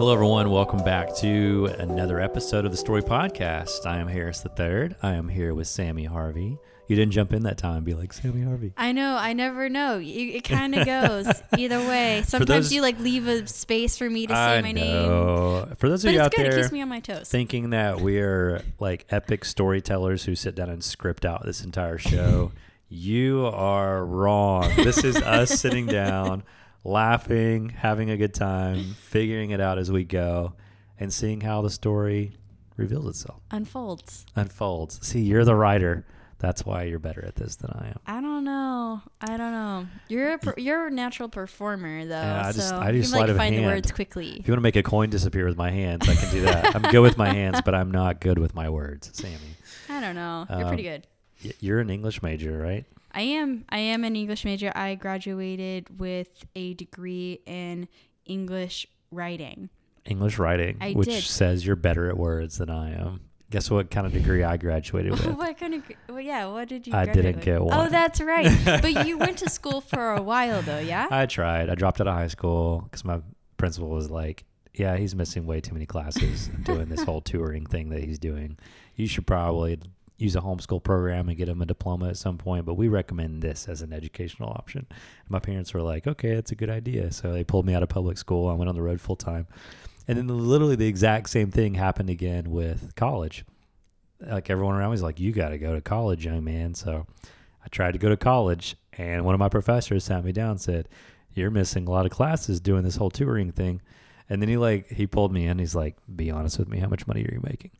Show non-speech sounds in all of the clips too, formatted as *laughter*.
Hello, everyone. Welcome back to another episode of the Story Podcast. I am Harris the Third. I am here with Sammy Harvey. You didn't jump in that time and be like Sammy Harvey. I know. I never know. You, it *laughs* kind of goes either way. Sometimes those- you like leave a space for me to say I my name. For those of But you out good. It there keeps me on my toes. thinking that we're like epic storytellers who sit down and script out this entire show, *laughs* you are wrong. This is us sitting down, *laughs* laughing, having a good time, figuring it out as we go, and seeing how the story reveals itself. Unfolds. unfolds. See, you're the writer. That's why you're better at this than I am. I don't know. I don't know. You're a per- you're a natural performer though. Yeah, I just- so I you sleight can, like find the hand. words quickly. If you want to make a coin disappear with my hands, I can do that. I'm good with my hands, but I'm not good with my words, Sammy. I don't know. You're pretty Um, good. Y- You're an English major, right? I am. I am an English major. I graduated with a degree in English writing. English writing, I which did. says you're better at words than I am. Guess what kind of degree I graduated *laughs* with? what kind of? Well, yeah. What did you? I didn't with? get Oh, one. that's right. but you went to *laughs* school for a while though, yeah. I tried. I dropped out of high school because my principal was like, "Yeah, he's missing way too many classes doing this *laughs* whole touring thing that he's doing. You should probably use a homeschool program and get them a diploma at some point. But we recommend this as an educational option." And my parents were like, "Okay, that's a good idea." So they pulled me out of public school. I went on the road full time, and then literally the exact same thing happened again with college. Like everyone around me was like, "You got to go to college, young man." So I tried to go to college, and one of my professors sat me down and said, "You're missing a lot of classes doing this whole touring thing." And then he like he pulled me in. He's like, "Be honest with me. How much money are you making?"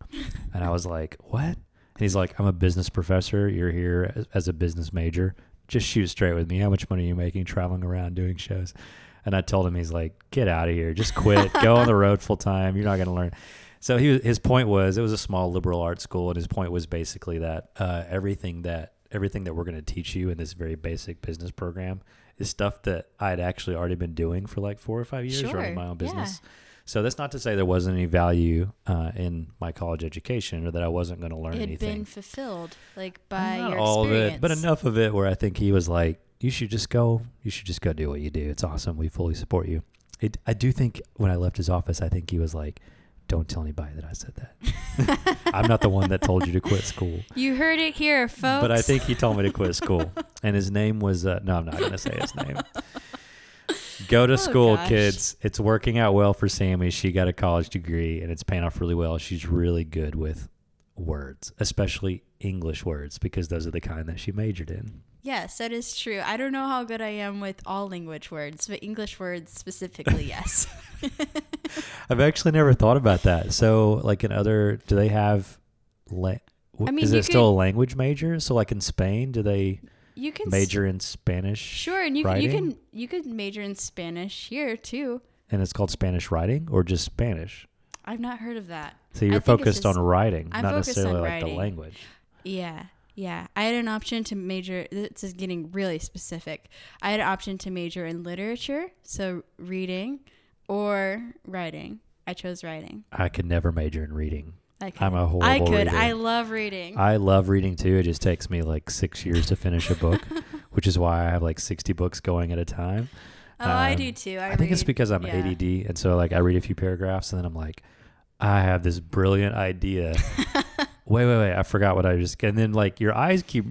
And I was like, "What?" And he's like, "I'm a business professor. You're here as, as a business major. Just shoot straight with me. How much money are you making traveling around doing shows?" And I told him, he's like, "Get out of here. Just quit. *laughs* Go on the road full time. You're not going to learn." So he his point was it was a small liberal arts school, and his point was basically that uh, everything that everything that we're going to teach you in this very basic business program is stuff that I'd actually already been doing for like four or five years Sure, running my own yeah. So that's not to say there wasn't any value uh, in my college education or that I wasn't going to learn It had anything. been fulfilled like by Not your all experience. of it, but enough of it where I think he was like, "You should just go. You should just go do what you do. It's awesome. We fully support you." It, I do think when I left his office, I think he was like, "Don't tell anybody that I said that. *laughs* I'm not the one that told you to quit school." You heard it here, folks. But I think he told me to quit school, *laughs* and his name was uh, no, I'm not going to say his name. Go to Oh, school, gosh. kids. It's working out well for Sammy. She got a college degree, and it's paying off really well. She's really good with words, especially English words, because those are the kind that she majored in. yes, that is true. I don't know how good I am with all language words, but English words specifically, *laughs* yes. I've actually never thought about that. So, like in other, do they have? La- I mean, is it still a language major? So, like in Spain, do they You can major in Spanish? Sure, and you can, you can you could major in Spanish here too. And it's called Spanish writing, or just Spanish? I've not heard of that. So you're focused just- on writing, I'm not necessarily like the language. Yeah, yeah. I had an option to major. This is getting really specific. I had an option to major in literature, so reading, or writing. I chose writing. I could never major in reading. I could. I'm a I horrible could. reader. I love reading. I love reading too. It just takes me like six years to finish a book, *laughs* which is why I have like 60 books going at a time. oh, I um, do too. I, I, think it's because I'm yeah. ADD, and so like I read a few paragraphs, and then I'm like, I have this brilliant idea. *laughs* wait, wait, wait! I forgot what I just. And then like your eyes keep,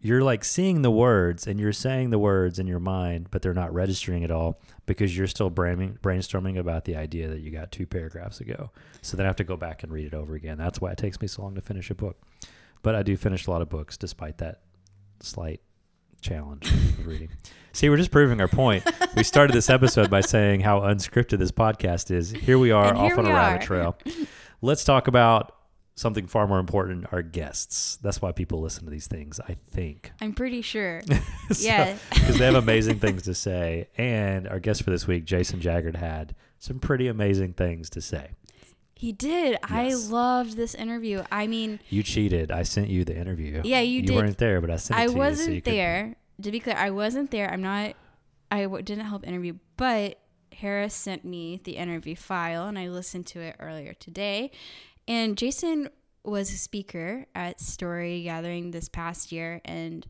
you're like seeing the words, and you're saying the words in your mind, but they're not registering at all because you're still brainstorming about the idea that you got two paragraphs ago. So then I have to go back and read it over again. That's why it takes me so long to finish a book. But I do finish a lot of books despite that slight challenge of reading. *laughs* See, we're just proving our point. We started this episode by saying how unscripted this podcast is. Here we are And off on a rabbit trail. Let's talk about something far more important our guests. That's why people listen to these things, I think. *laughs* I'm pretty sure. *laughs* Yeah. Because they have *laughs* amazing things to say. And our guest for this week, Jason Jaggard, had some pretty amazing things to say. He did. I loved this interview. I mean, You cheated. I sent you the interview. Yeah, you You did. weren't there, but I sent it I to you. so wasn't you could- there. To be clear, I wasn't there. I'm not. I w- didn't help interview, but Harris sent me the interview file, and I listened to it earlier today. And Jason was a speaker at Story Gathering this past year, and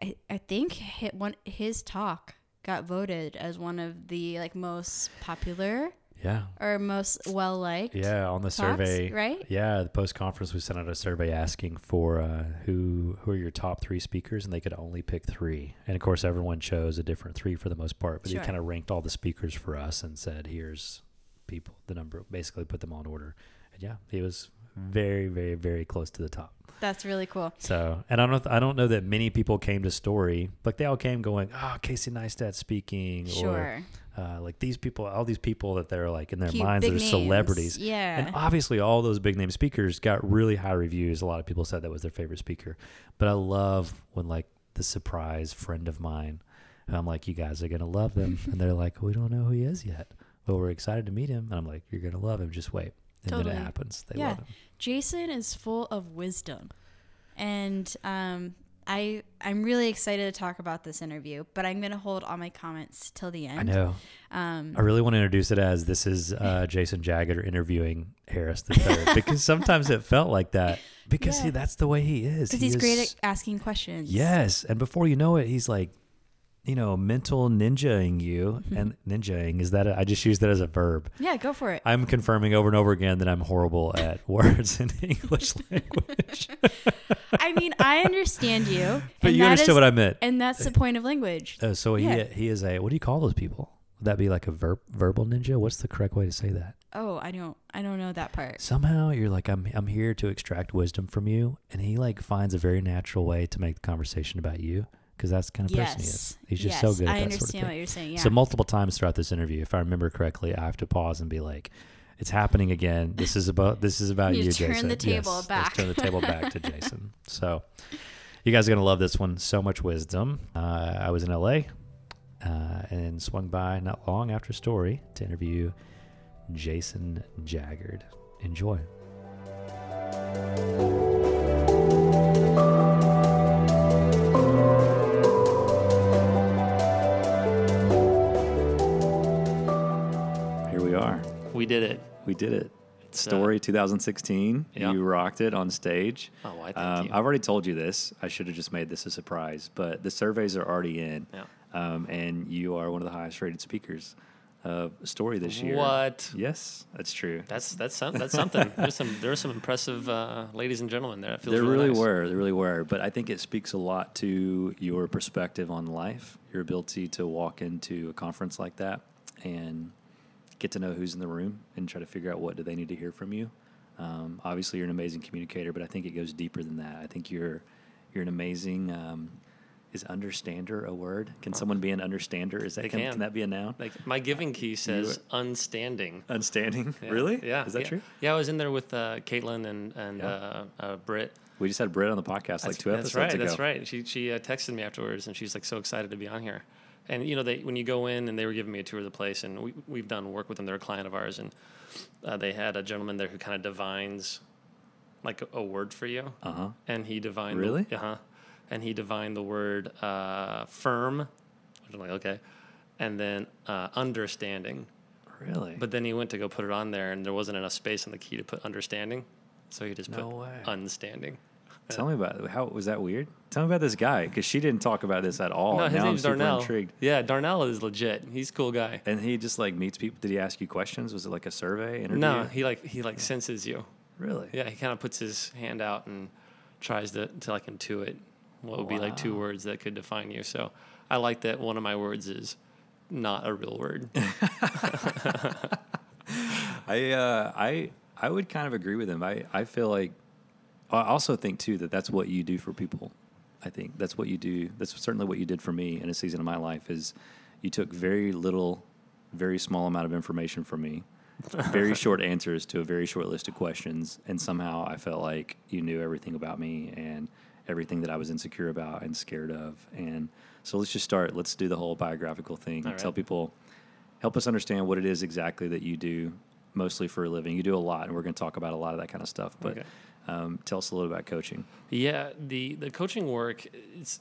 I, I think hit one his talk got voted as one of the like most popular Yeah. or most well liked. Yeah, on the Talks, survey, right? Yeah, the post conference we sent out a survey asking for uh, who who are your top three speakers, and they could only pick three. And of course, everyone chose a different three for the most part. But Sure. he kind of ranked all the speakers for us and said, "Here's people, the number." Basically, put them on order. And yeah, he was very, very, very close to the top. That's really cool. So, and I don't, I don't know that many people came to Story, but they all came going, "Oh, Casey Neistat speaking," or Sure. uh, like these people, all these people that they're like in their Cute, minds, they're names. celebrities. Yeah. And obviously, all those big name speakers got really high reviews. A lot of people said that was their favorite speaker. But I love when like the surprise friend of mine, and I'm like, you guys are gonna love him, and they're like, we don't know who he is yet, but we're excited to meet him. And I'm like, you're gonna love him. Just wait. And then Totally. it happens. They Yeah. love him. Jason is full of wisdom. And um, I I'm really excited to talk about this interview, but I'm gonna hold all my comments till the end. I know. Um, I really want to introduce it as this is uh, *laughs* Jason Jaggard interviewing Harris the third *laughs* because sometimes it felt like that because Yeah. he, that's the way he is. because He he's great at asking questions. Yes, and before you know it, he's like, you know, mental ninjaing you. And ninjaing is that? A, I just use that as a verb. Yeah, go for it. I'm confirming over and over again that I'm horrible at *laughs* words in English *laughs* language. I mean, I understand you. *laughs* but you understood is- what I meant. And that's the point of language. Uh, so Yeah. he he is a what do you call those people? Would that be like a verb verbal ninja? What's the correct way to say that? Oh, I don't I don't know that part. Somehow you're like I'm I'm here to extract wisdom from you, and he like finds a very natural way to make the conversation about you because that's the kind of person he is. Yes. He's just yes, so good at I that understand sort of thing. what you're saying. Yeah. So multiple times throughout this interview, if I remember correctly, I have to pause and be like, "It's happening again. This is about this is about You you, turn Jason." the table Yes, let's turn the table back to *laughs* Jason. So you guys are gonna love this one. So much wisdom. Uh, I was in LA uh, and swung by not long after story to interview Jason Jaggard. Enjoy. We did it. We did it. Uh, Story 2016. yeah. You rocked it on stage. Oh, why, thank Um, you. I've already told you this. I should have just made this a surprise, but the surveys are already in. Yeah. Um, and you are one of the highest rated speakers of Story this year. What? Yes, that's true. That's that's some, that's something. *laughs* There's some there's some impressive uh, ladies and gentlemen there. It feels There really, really nice. were. There really were. But I think it speaks a lot to your perspective on life, your ability to walk into a conference like that and get to know who's in the room and try to figure out what do they need to hear from you. Um, obviously, you're an amazing communicator, but I think it goes deeper than that. I think you're you're an amazing. Um, is understander a word? Can someone be an understander? Is that can, can. can that be a noun? Like my giving key says unstanding. Unstanding? Yeah. Really? Yeah. Is that yeah. true? Yeah, I was in there with uh, Caitlin and and Yeah. uh, uh, Britt. We just had Britt on the podcast like That's- two episodes that's right. ago. That's right. She she uh, texted me afterwards, and she's like so excited to be on here. And you know, they when you go in, and they were giving me a tour of the place, and we we've done work with them. They're a client of ours, and uh, they had a gentleman there who kind of divines like a, a word for you, Uh huh. and he divined Really? uh huh, and he divined the word uh, firm. Which I'm like okay, and then uh, understanding. Really? But then he went to go put it on there, and there wasn't enough space on the key to put understanding, so he just No put way. unstanding. Tell me about it. How was that weird? Tell me about this guy because she didn't talk about this at all. no, his now name's Darnell. intrigued. Yeah, Darnell is legit. He's a cool guy. And he just like meets people. Did he ask you questions? Was it like a survey interview? No, he like he like senses you. really. Yeah, he kind of puts his hand out and tries to to like intuit what would be like two words that could define you. So I like that one of my words is not a real word. *laughs* I uh, I I would kind of agree with him. I I feel like I also think too that that's what you do for people. I think that's what you do. That's certainly what you did for me in a season of my life. Is you took very little, very small amount of information from me, *laughs* very short answers to a very short list of questions, and somehow I felt like you knew everything about me and everything that I was insecure about and scared of. And so let's just start. Let's do the whole biographical thing. Right. Tell people help us understand what it is exactly that you do mostly for a living. You do a lot, and we're going to talk about a lot of that kind of stuff. But Okay. Um, tell us a little about coaching. Yeah, the the coaching work it's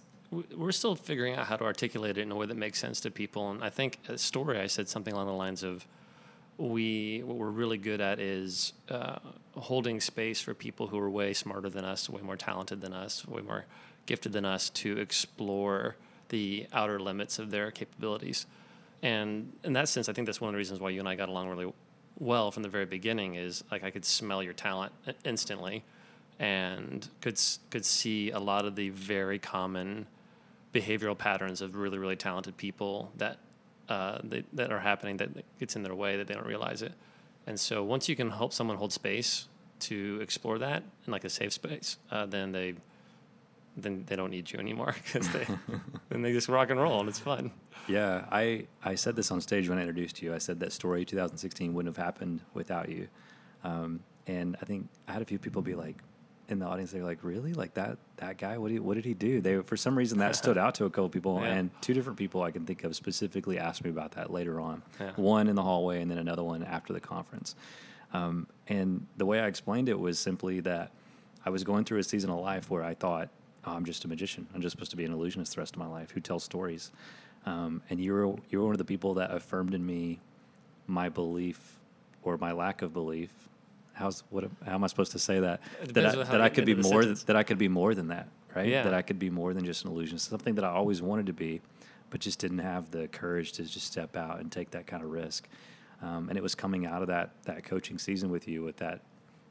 we're still figuring out how to articulate it in a way that makes sense to people. And I think a story I said something along the lines of we what we're really good at is uh, holding space for people who are way smarter than us, way more talented than us, way more gifted than us to explore the outer limits of their capabilities. And in that sense, I think that's one of the reasons why you and I got along really well from the very beginning is like I could smell your talent instantly, and could could see a lot of the very common behavioral patterns of really really talented people that uh, that are happening that gets in their way that they don't realize it. And so once you can help someone hold space to explore that in like a safe space, uh, then they then they don't need you anymore *laughs* because they then they just rock and roll and it's fun. Yeah, I, I said this on stage when I introduced you. I said that story 2016 wouldn't have happened without you. Um, and I think I had a few people be like, in the audience, they were like, "Really? Like that that guy? What did he, what did he do?" They for some reason that stood out to a couple people, *laughs* Yeah. and two different people I can think of specifically asked me about that later on. Yeah. One in the hallway, and then another one after the conference. Um, and the way I explained it was simply that I was going through a season of life where I thought, oh, I'm just a magician. I'm just supposed to be an illusionist the rest of my life who tells stories. Um, and you're you were one of the people that affirmed in me my belief or my lack of belief. How's what? How am I supposed to say that? That I, that I could be more. sentence. That I could be more than that, right? Yeah. That I could be more than just an illusionist. Something that I always wanted to be, but just didn't have the courage to just step out and take that kind of risk. Um, and it was coming out of that that coaching season with you, with that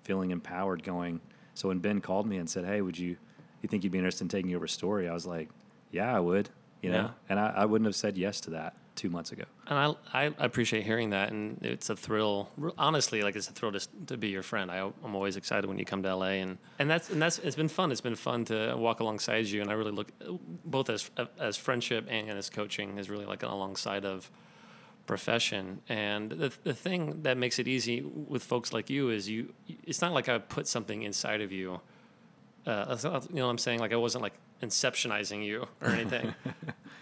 feeling empowered, going. So when Ben called me and said, "Hey, would you you think you'd be interested in taking over a story?" I was like, "Yeah, I would." You know, Yeah. and I, I wouldn't have said yes to that two months ago. And I, I appreciate hearing that, and it's a thrill. Honestly, like it's a thrill to, to be your friend. I, I'm always excited when you come to LA, and, and that's and that's it's been fun. It's been fun to walk alongside you, and I really look both as as friendship and as coaching is really like alongside of profession. And the the thing that makes it easy with folks like you is you. It's not like I put something inside of you. Uh, you know what I'm saying? Like I wasn't like inceptionizing you or anything. *laughs*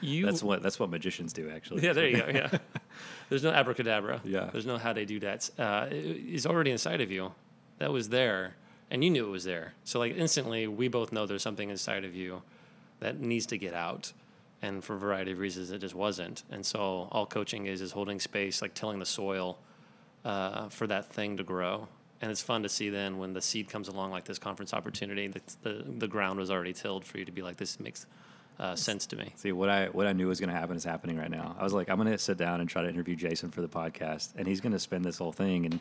You That's what that's what magicians do, actually. yeah, there you go. Yeah. *laughs* There's no abracadabra. Yeah. There's no how they do that. Uh, it- it's already inside of you. That was there, and you knew it was there. So like instantly, we both know there's something inside of you that needs to get out, and for a variety of reasons, it just wasn't. And so all coaching is is holding space, like tilling the soil uh, for that thing to grow. And it's fun to see then when the seed comes along, like this conference opportunity, the the, the ground was already tilled for you to be like, this makes uh, sense to me. See what I what I knew was going to happen is happening right now. I was like, I'm going to sit down and try to interview Jason for the podcast, and he's going to spin this whole thing, and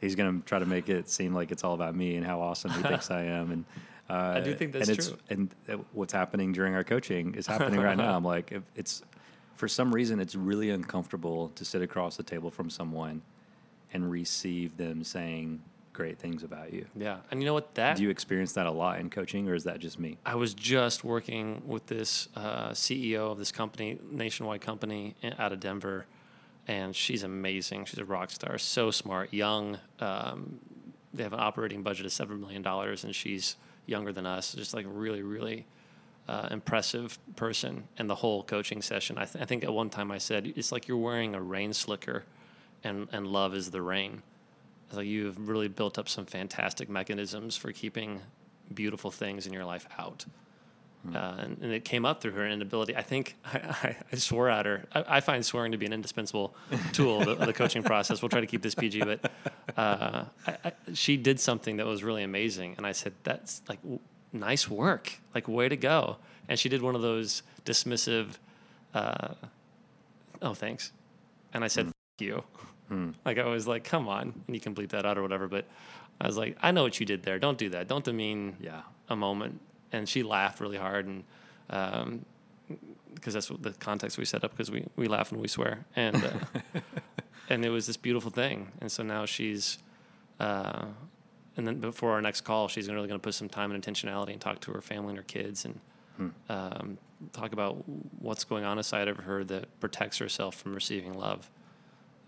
he's going to try to make it seem like it's all about me and how awesome he *laughs* thinks I am. And uh, I do think that's and it's, true. And what's happening during our coaching is happening right now. *laughs* I'm like, if it's for some reason, it's really uncomfortable to sit across the table from someone and receive them saying great things about you. Yeah, and you know what? That Do you experience that a lot in coaching, or is that just me? I was just working with this uh, CEO of this company, nationwide company out of Denver, and she's amazing. She's a rock star, so smart, young. Um, they have an operating budget of seven million dollars, and she's younger than us. Just like really, really uh, impressive person. And the whole coaching session, I, th- I think at one time I said, it's like you're wearing a rain slicker, and and love is the rain. It's like you've really built up some fantastic mechanisms for keeping beautiful things in your life out. Uh, and, and it came up through her inability. I think *laughs* I, I, I swore at her. I, I find swearing to be an indispensable *laughs* tool of the, the coaching process. We'll try to keep this PG, but uh, I, I, she did something that was really amazing. And I said, That's like w- nice work. Like, way to go. And she did one of those dismissive, uh, oh, thanks. And I said, F- you. Like I was like, come on, and you can bleep that out or whatever. But I was like, I know what you did there. Don't do that. Don't demean Yeah. a moment. And she laughed really hard, and because that's what the context we set up. Because we we laugh and we swear, and uh, *laughs* and it was this beautiful thing. And so now she's, uh, and then before our next call, she's really going to put some time and intentionality and talk to her family and her kids and. Um, talk about what's going on inside of her that protects herself from receiving love,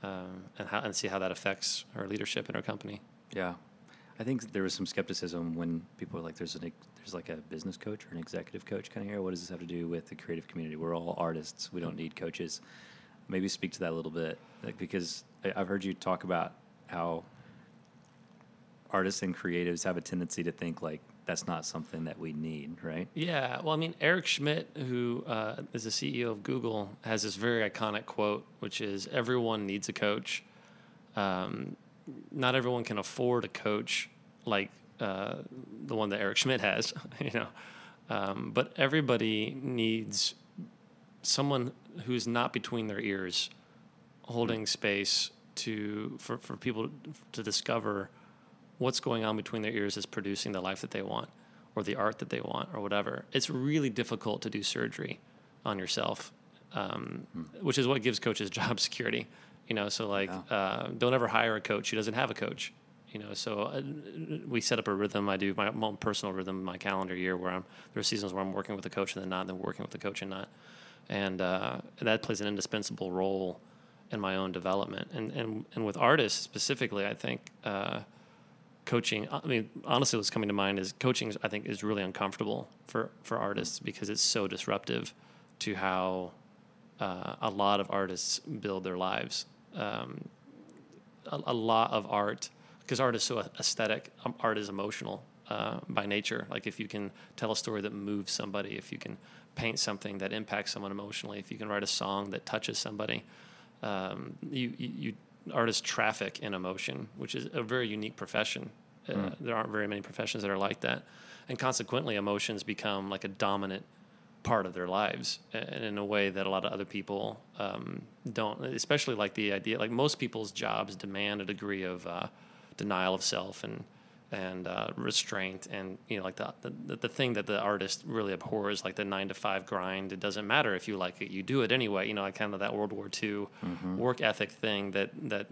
um, and how and see how that affects our leadership in our company. Yeah, I think there was some skepticism when people were like, "There's an there's like a business coach or an executive coach kind of here. What does this have to do with the creative community? We're all artists. We don't need coaches." Maybe speak to that a little bit, like, because I've heard you talk about how artists and creatives have a tendency to think like that's not something that we need, right? Yeah, well, I mean, Eric Schmidt, who uh, is the CEO of Google, has this very iconic quote, which is "Everyone needs a coach. Um, not everyone can afford a coach like uh, the one that Eric Schmidt has, *laughs* you know, um, but everybody needs someone who's not between their ears, holding space to for, for people to discover what's going on between their ears is producing the life that they want or the art that they want or whatever. It's really difficult to do surgery on yourself, um, which is what gives coaches *laughs* job security. You know, so like, uh, don't ever hire a coach who doesn't have a coach. You know, so uh, we set up a rhythm. I do my own personal rhythm, my calendar year, where I'm there are seasons where I'm working with a coach and then not, and then working with a coach and not, and uh, that plays an indispensable role in my own development. And and and with artists specifically, I think uh, coaching. I mean, honestly, what's coming to mind is coaching. I think is really uncomfortable for for artists because it's so disruptive to how uh, a lot of artists build their lives. Um, a, a lot of art because art is so aesthetic. Um, art is emotional uh, by nature. Like if you can tell a story that moves somebody, if you can paint something that impacts someone emotionally, if you can write a song that touches somebody, um, you, you, you artists traffic in emotion, which is a very unique profession. Uh, mm. There aren't very many professions that are like that, and consequently, emotions become like a dominant part of their lives, and in a way that a lot of other people um, don't. Especially like the idea, like most people's jobs demand a degree of uh, denial of self and and uh, restraint and you know like the, the the thing that the artist really abhors like the nine to five grind it doesn't matter if you like it you do it anyway you know like kind of that world war ii mm-hmm. work ethic thing that that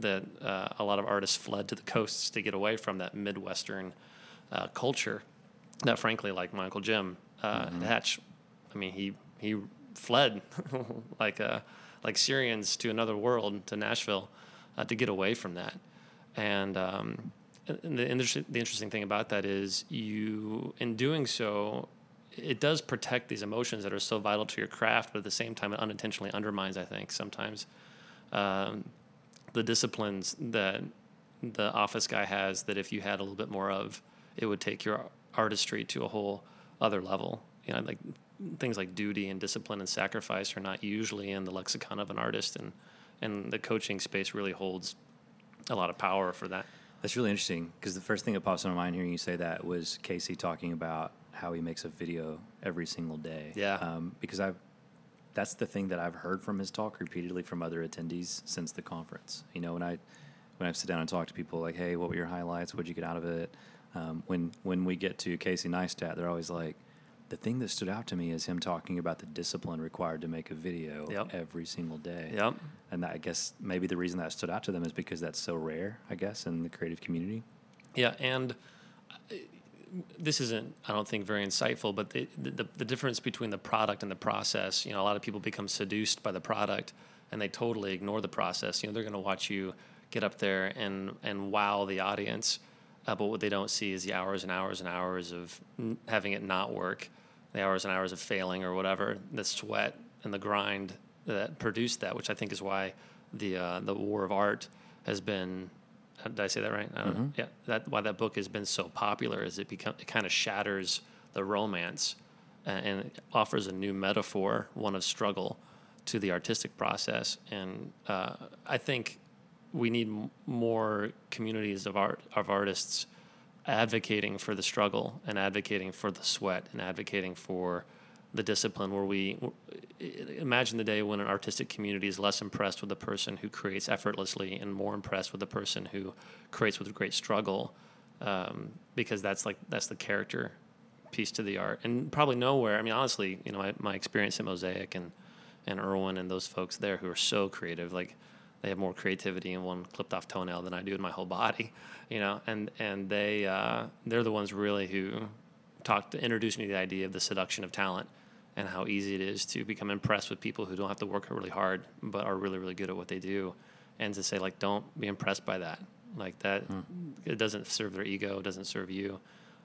that uh, a lot of artists fled to the coasts to get away from that midwestern uh, culture that frankly like my uncle jim uh, mm-hmm. hatch i mean he he fled *laughs* like uh, like syrians to another world to nashville uh, to get away from that and, um, the, inter- the interesting thing about that is you, in doing so, it does protect these emotions that are so vital to your craft, but at the same time, it unintentionally undermines, I think, sometimes um, the disciplines that the office guy has that if you had a little bit more of, it would take your artistry to a whole other level. You know, like things like duty and discipline and sacrifice are not usually in the lexicon of an artist, and and the coaching space really holds a lot of power for that. That's really interesting because the first thing that pops in my mind hearing you say that was Casey talking about how he makes a video every single day. Yeah. Um, because I've that's the thing that I've heard from his talk repeatedly from other attendees since the conference. You know, when I when I sit down and talk to people like, "Hey, what were your highlights? What'd you get out of it?" Um, when when we get to Casey Neistat, they're always like, the thing that stood out to me is him talking about the discipline required to make a video yep. every single day. Yep. And that, I guess maybe the reason that stood out to them is because that's so rare, I guess, in the creative community. Yeah, and uh, this isn't, I don't think, very insightful, but the, the, the difference between the product and the process, you know, a lot of people become seduced by the product and they totally ignore the process. You know, they're going to watch you get up there and, and wow the audience. Uh, but what they don't see is the hours and hours and hours of n- having it not work the hours and hours of failing or whatever, the sweat and the grind that produced that, which I think is why the uh, the war of art has been. Uh, did I say that right? Mm-hmm. Yeah, that why that book has been so popular is it become it kind of shatters the romance and, and offers a new metaphor, one of struggle, to the artistic process. And uh, I think we need m- more communities of art of artists advocating for the struggle and advocating for the sweat and advocating for the discipline where we imagine the day when an artistic community is less impressed with the person who creates effortlessly and more impressed with the person who creates with great struggle um, because that's like that's the character piece to the art. And probably nowhere i mean honestly you know my, my experience at mosaic and and erwin and those folks there who are so creative like they have more creativity in one clipped off toenail than I do in my whole body, you know. And and they uh, they're the ones really who talked to introduce me to the idea of the seduction of talent and how easy it is to become impressed with people who don't have to work really hard but are really really good at what they do, and to say like don't be impressed by that, like that mm. it doesn't serve their ego, it doesn't serve you.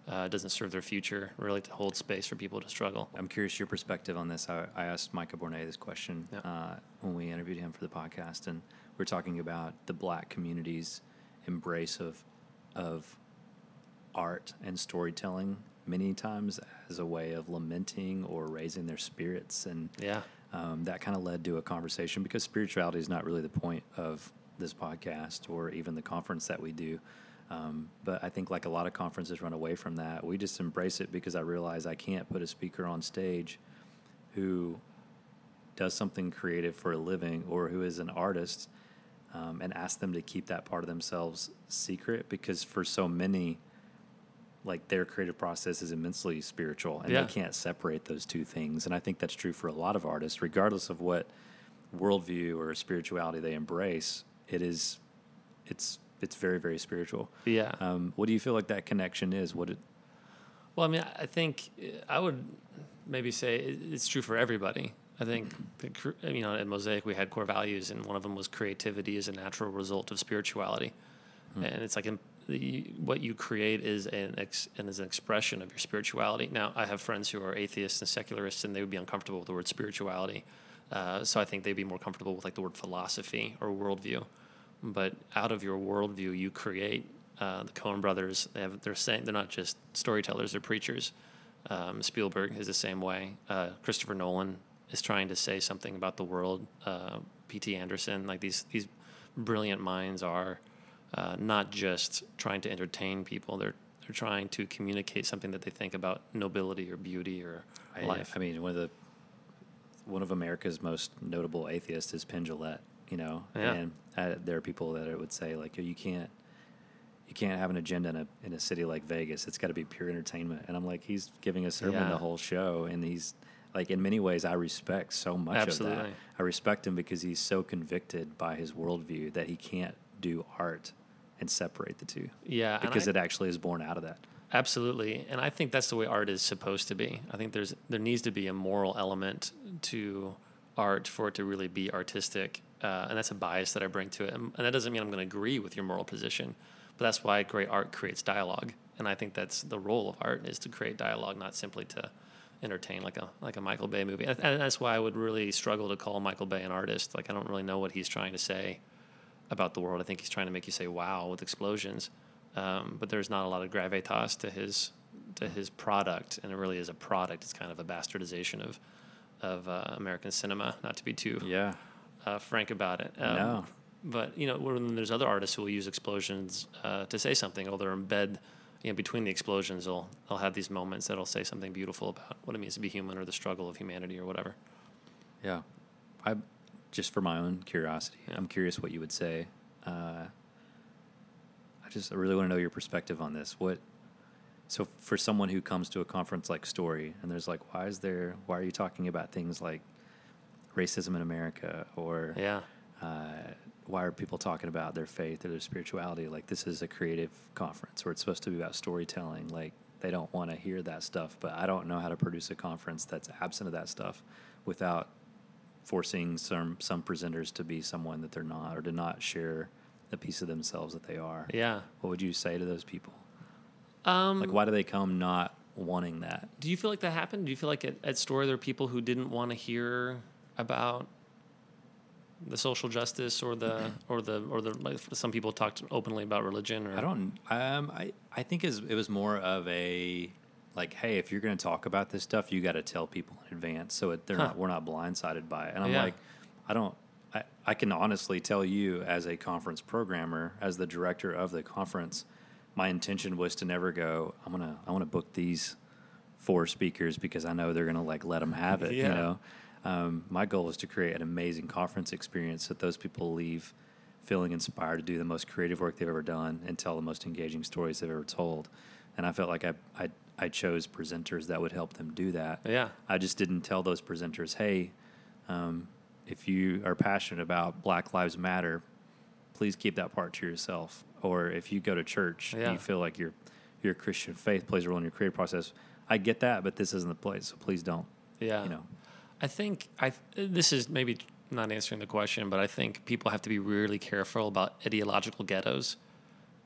Uh, doesn't serve their future really to hold space for people to struggle. I'm curious your perspective on this. I, I asked Micah Bournes this question yeah. uh, when we interviewed him for the podcast, and we're talking about the black community's embrace of of art and storytelling many times as a way of lamenting or raising their spirits. And yeah. um, that kind of led to a conversation because spirituality is not really the point of this podcast or even the conference that we do. Um, but I think like a lot of conferences run away from that. We just embrace it because I realize I can't put a speaker on stage who does something creative for a living or who is an artist um, and ask them to keep that part of themselves secret because for so many, like their creative process is immensely spiritual and Yeah. they can't separate those two things. And I think that's true for a lot of artists, regardless of what worldview or spirituality they embrace. It is, it's it's very very spiritual. Yeah. Um, what do you feel like that connection is? What it, Well, I mean, I think I would maybe say it's true for everybody. I think, the, you know, at Mosaic we had core values, and one of them was creativity is a natural result of spirituality, and it's like what you create is an ex, and is an expression of your spirituality. Now, I have friends who are atheists and secularists, and they would be uncomfortable with the word spirituality. Uh, so I think they'd be more comfortable with like the word philosophy or worldview. But out of your worldview, you create. Uh, the Coen brothers, they have, they're saying they're not just storytellers; they're preachers. Um, Spielberg is the same way. Uh, Christopher Nolan is trying to say something about the world. Uh, P.T. Anderson, like these these brilliant minds are uh, not just trying to entertain people; they're they're trying to communicate something that they think about nobility or beauty or I, life. I mean, one of the one of America's most notable atheists is Penn Jillette. You know, Yeah. and uh, there are people that would say like, you can't. You can't have an agenda in a in a city like Vegas. It's got to be pure entertainment. And I'm like, he's giving a sermon Yeah. the whole show, and he's like, in many ways, I respect so much of that. Absolutely. I respect him because he's so convicted by his worldview that he can't do art and separate the two yeah, because I- it actually is born out of that. Absolutely, and I think that's the way art is supposed to be. I think there's there needs to be a moral element to art for it to really be artistic, uh, and that's a bias that I bring to it. And, and that doesn't mean I'm going to agree with your moral position, but that's why great art creates dialogue, and I think that's the role of art is to create dialogue, not simply to entertain like a like a Michael Bay movie. And that's why I would really struggle to call Michael Bay an artist. Like I don't really know what he's trying to say about the world. I think he's trying to make you say "wow" with explosions, um, but there's not a lot of gravitas to his to his product, and it really is a product. It's kind of a bastardization of of uh, American cinema. Not to be too Yeah. uh, frank about it. Um, No. But you know, when there's other artists who will use explosions uh, to say something, or they're embed, you know, between the explosions, they'll they'll have these moments that'll say something beautiful about what it means to be human or the struggle of humanity or whatever. Yeah, I just for my own curiosity, Yeah. I'm curious what you would say. Uh, I just I really want to know your perspective on this. What so for someone who comes to a conference like Story and there's like, why is there? Why are you talking about things like racism in America or Yeah. uh, why are people talking about their faith or their spirituality? Like this is a creative conference where it's supposed to be about storytelling. Like they don't want to hear that stuff, but I don't know how to produce a conference that's absent of that stuff without forcing some some presenters to be someone that they're not or to not share the piece of themselves that they are. Yeah. What would you say to those people? Um, Like why do they come not wanting that? Do you feel like that happened? Do you feel like at, at Story there are people who didn't want to hear about the social justice or the *clears throat* or the or the like some people talked openly about religion or I don't. Um, I I think is it was more of a like, hey, if you're going to talk about this stuff, you got to tell people in advance, so it, they're Huh. not we're not blindsided by it. And I'm Yeah. like, I don't. I, I can honestly tell you, as a conference programmer, as the director of the conference, my intention was to never go. I'm gonna I want to book these four speakers because I know they're gonna like let them have it. You know, um, my goal was to create an amazing conference experience that those people leave feeling inspired to do the most creative work they've ever done and tell the most engaging stories they've ever told. And I felt like I, I, I chose presenters that would help them do that. Yeah. I just didn't tell those presenters, hey, um, if you are passionate about Black Lives Matter, please keep that part to yourself. Or if you go to church Yeah. and you feel like your your Christian faith plays a role in your creative process, I get that, but this isn't the place, so please don't. Yeah. You know, I think I this is maybe not answering the question, but I think people have to be really careful about ideological ghettos,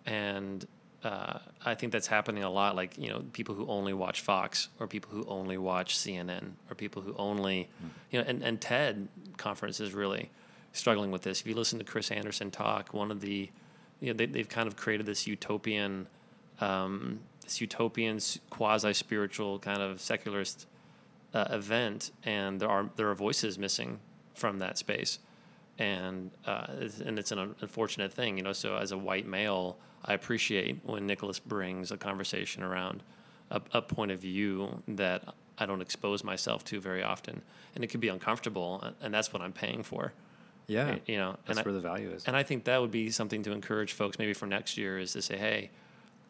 and uh, I think that's happening a lot. Like you know, people who only watch Fox, or people who only watch CNN, or people who only, you know, and and TED conference is really struggling with this. If you listen to Chris Anderson talk, one of the, you know, they, they've kind of created this utopian, um, this utopian quasi spiritual kind of secularist uh, event, and there are there are voices missing from that space, and uh, it's, and it's an unfortunate thing, you know. So as a white male, I appreciate when Nicholas brings a conversation around a, a point of view that I don't expose myself to very often, and it could be uncomfortable, and that's what I'm paying for. Yeah, you know, that's and where I, the value is. and I think that would be something to encourage folks maybe for next year is to say, hey,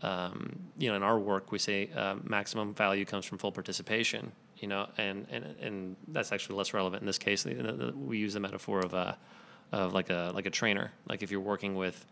um, you know, in our work we say uh, maximum value comes from full participation. You know, and and and that's actually less relevant in this case. We use the metaphor of a of like a like a trainer. Like if you're working with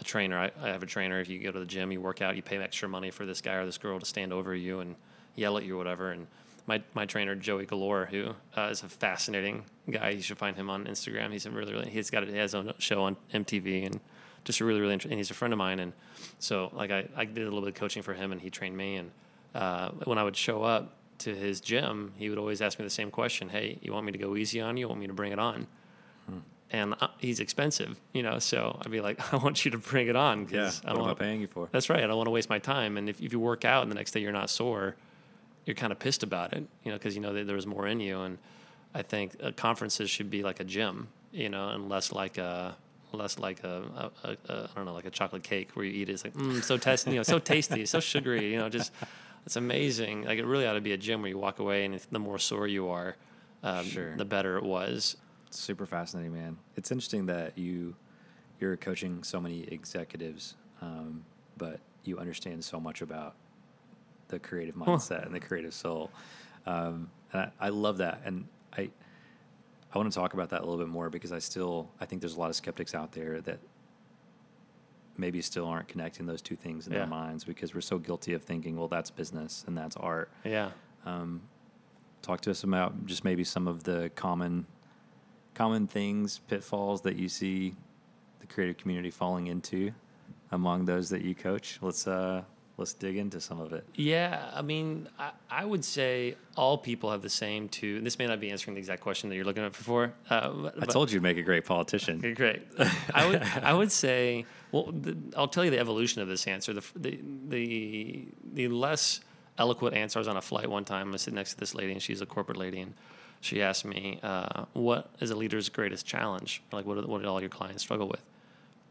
a trainer, I, I have a trainer. If you go to the gym, you work out, you pay extra money for this guy or this girl to stand over you and yell at you or whatever. And my my trainer Joey Galore, who uh, is a fascinating guy, you should find him on Instagram. He's a really really he's got his own show on MTV and just a really really interesting. And he's a friend of mine, and so like I I did a little bit of coaching for him, and he trained me. And uh, when I would show up to his gym, he would always ask me the same question: Hey, you want me to go easy on you? You want me to bring it on? And uh, he's expensive, you know. So I'd be like, *laughs* I want you to bring it on. yeah, I what don't am I paying you for? that's right. I don't want to waste my time. And if, if you work out and the next day you're not sore, you're kind of pissed about it, you know, because you know that there's more in you. And I think uh, conferences should be like a gym, you know, and less like a less like a, a, a, a I don't know, like a chocolate cake where you eat it. It's like mm, so tasty, you know, so tasty, so sugary, you know, just it's amazing. Like it really ought to be a gym where you walk away and the more sore you are, um, Sure. the better it was. Super fascinating, man. It's interesting that you you're coaching so many executives, um, but you understand so much about the creative mindset and the creative soul. Um, and I, I love that, and I I want to talk about that a little bit more because I still I think there's a lot of skeptics out there that maybe still aren't connecting those two things in Yeah. their minds because we're so guilty of thinking, well, that's business and that's art. Yeah. Um, talk to us about just maybe some of the common common things, pitfalls that you see the creative community falling into among those that you coach. Let's uh, let's dig into some of it. Yeah, I mean, I, I would say all people have the same two. And this may not be answering the exact question that you're looking at for. Uh, I told you to make a great politician. Great. I would I would say well the, I'll tell you the evolution of this answer. The the the, the less eloquent answer. I was on a flight one time. I was sitting next to this lady, and she's a corporate lady, and she asked me, uh, "What is a leader's greatest challenge? Like, what what do all your clients struggle with?"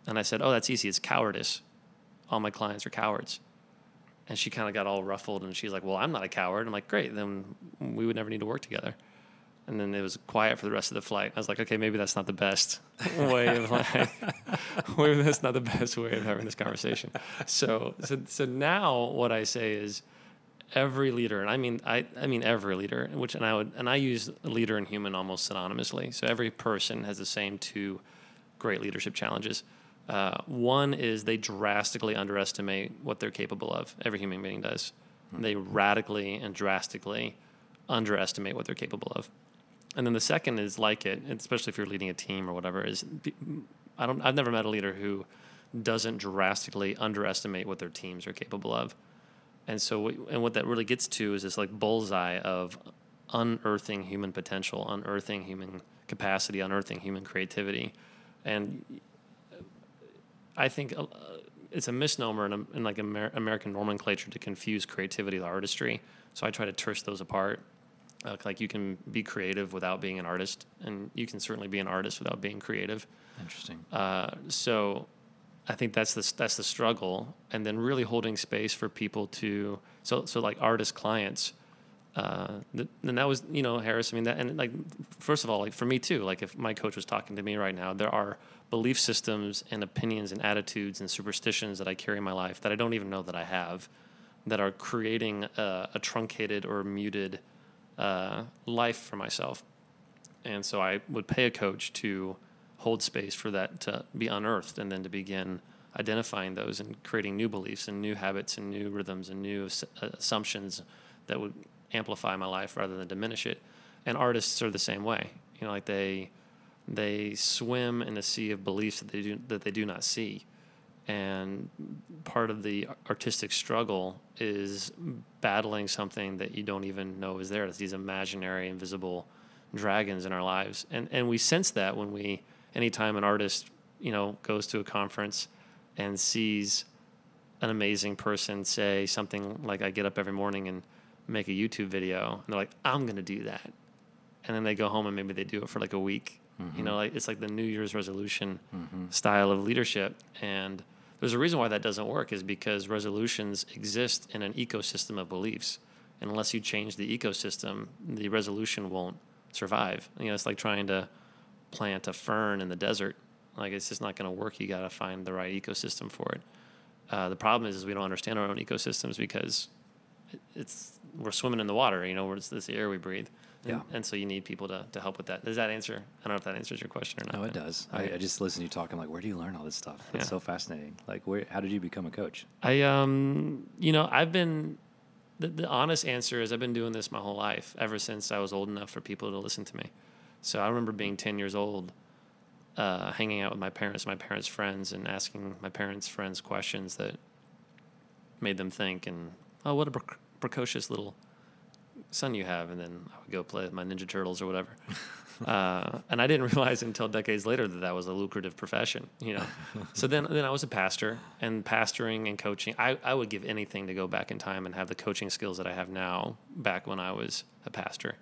And I said, "Oh, that's easy. It's cowardice. All my clients are cowards." And she kind of got all ruffled, and she's like, "Well, I'm not a coward." I'm like, "Great, then we would never need to work together." And then it was quiet for the rest of the flight. I was like, okay, maybe that's not the best *laughs* way of like, maybe that's not the best way of having this conversation. So, so, so now what I say is, every leader, and I mean, I, I mean every leader, which, and I would, and I use leader and human almost synonymously. So every person has the same two great leadership challenges. Uh, one is they drastically underestimate what they're capable of. Every human being does. They radically and drastically underestimate what they're capable of. And then the second is like it, especially if you're leading a team or whatever. Is I don't I've never met a leader who doesn't drastically underestimate what their teams are capable of. And so, what- and what that really gets to is this like bullseye of unearthing human potential, unearthing human capacity, unearthing human creativity, and I think uh, it's a misnomer in, in like Amer- American nomenclature to confuse creativity with artistry. So I try to terse those apart. Uh, like you can be creative without being an artist, and you can certainly be an artist without being creative. Interesting. Uh, so I think that's the that's the struggle, and then really holding space for people to so so like artist clients. Uh, th- and that was you know Harris. I mean that and like first of all, like for me too. Like if my coach was talking to me right now, there are belief systems and opinions and attitudes and superstitions that I carry in my life that I don't even know that I have, that are creating a, a truncated or muted uh, life for myself. And so I would pay a coach to hold space for that to be unearthed and then to begin identifying those and creating new beliefs and new habits and new rhythms and new uh, assumptions that would amplify my life rather than diminish it. And artists are the same way. You know, like they they swim in a sea of beliefs that they do that they do not see. And part of the artistic struggle is battling something that you don't even know is there. It's these imaginary, invisible dragons in our lives, and and we sense that when we, anytime an artist, you know, goes to a conference and sees an amazing person say something like, "I get up every morning and make a YouTube video," and they're like, "I'm going to do that," and then they go home and maybe they do it for like a week. You mm-hmm. know, like it's like the New Year's resolution mm-hmm. style of leadership, and there's a reason why that doesn't work is because resolutions exist in an ecosystem of beliefs. And unless you change the ecosystem, the resolution won't survive. You know, it's like trying to plant a fern in the desert. Like it's just not going to work. You got to find the right ecosystem for it. Uh, the problem is, is we don't understand our own ecosystems because it's we're swimming in the water. You know, it's this air we breathe. And, Yeah. and so you need people to, to help with that. Does that answer? I don't know if that answers your question or not. No, it does. Okay. I, I just listen to you talking like, where do you learn all this stuff? It's Yeah. so fascinating. Like, where? How did you become a coach? I um you know I've been the, the honest answer is I've been doing this my whole life ever since I was old enough for people to listen to me. So I remember being ten years old, uh, hanging out with my parents, my parents' friends, and asking my parents' friends questions that made them think. And oh, what a pre- precocious little son you have. And then I would go play with my Ninja Turtles or whatever. *laughs* uh, and I didn't *laughs* realize until decades later that that was a lucrative profession, you know. so then, then I was a pastor, and pastoring and coaching. I, I would give anything to go back in time and have the coaching skills that I have now back when I was a pastor.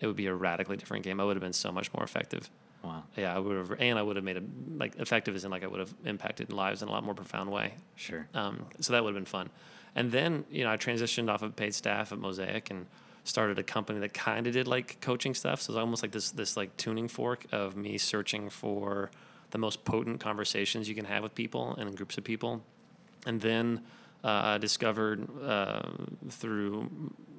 It would be a radically different game. I would have been so much more effective. Wow. Yeah, I would have, and I would have made it like effective as in like I would have impacted lives in a lot more profound way. Sure. Um, so that would have been fun. And then, you know, I transitioned off of paid staff at Mosaic and started a company that kind of did like coaching stuff. So it's almost like this, this like tuning fork of me searching for the most potent conversations you can have with people and in groups of people. And then uh, I discovered uh, through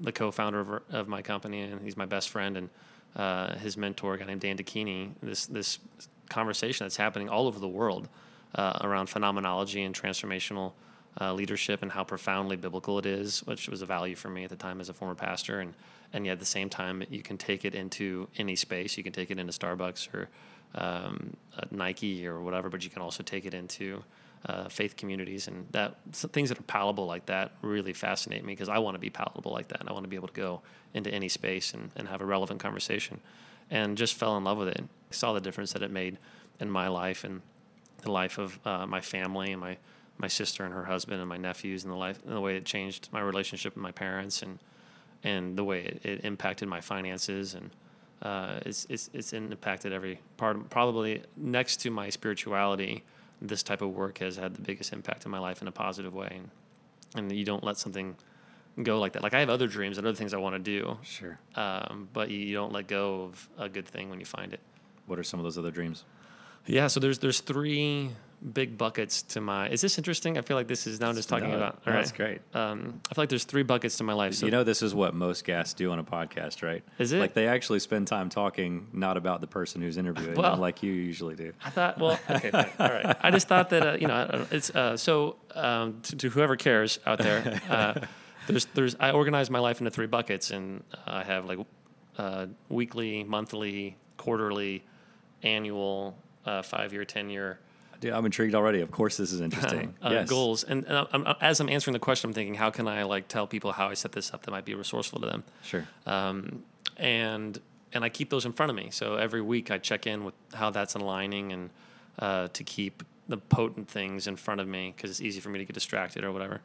the co-founder of, of my company, and he's my best friend, and uh, his mentor, a guy named Dan DeKini, this this conversation that's happening all over the world uh, around phenomenology and transformational uh, leadership and how profoundly biblical it is, which was a value for me at the time as a former pastor, and and yet at the same time you can take it into any space. You can take it into Starbucks or um, uh, Nike or whatever, but you can also take it into uh, faith communities and that so things that are palatable like that really fascinate me because I want to be palatable like that and I want to be able to go into any space and, and have a relevant conversation and just fell in love with it. Saw the difference that it made in my life and the life of uh, my family and my my sister and her husband and my nephews and the life and the way it changed my relationship with my parents and and the way it, it impacted my finances and uh, it's, it's it's impacted every part. Probably next to my spirituality, this type of work has had the biggest impact in my life in a positive way. And, and you don't let something go like that. Like I have other dreams and other things I want to do, Sure. um, but you, you don't let go of a good thing when you find it. What are some of those other dreams? Yeah. So there's there's three big buckets to my. Is this interesting? I feel like this is now just talking No, about. no, All That's great. Um, I feel like there's three buckets to my life. So you know, this is what most guests do on a podcast, right? Is it? Like they actually spend time talking, not about the person who's interviewing Well- them, like you usually do. I thought, well, okay, all right. I just thought that uh, you know, it's uh, so um, to, to whoever cares out there. Uh, *laughs* there's, there's, I organize my life into three buckets, and I have like uh, weekly, monthly, quarterly, annual, uh, five year, ten year Dude, I'm intrigued already. Of course, this is interesting. *laughs* uh, yes. goals. And, and I'm, I'm- as I'm answering the question, I'm thinking, how can I like tell people how I set this up that might be resourceful to them? Sure. um, and and I keep those in front of me. So every week I check in with how that's aligning and uh, to keep the potent things in front of me because it's easy for me to get distracted or whatever.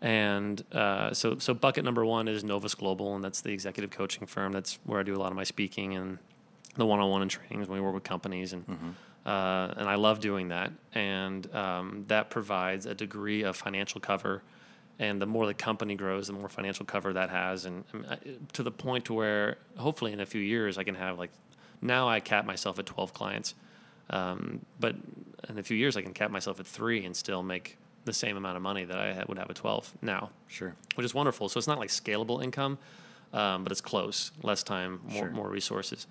And uh, so so bucket number one is Novus Global, and that's the executive coaching firm. That's where I do a lot of my speaking and the one-on-one and trainings when we work with companies and. Uh, and I love doing that, and um, that provides a degree of financial cover and the more the company grows, the more financial cover that has, and, and I- to the point to where hopefully in a few years I can have like now I cap myself at twelve clients, um, but in a few years I can cap myself at three and still make the same amount of money that I would have at twelve now, Sure. which is wonderful. So it's not like scalable income, um, but it's close, less time, more Sure. more resources.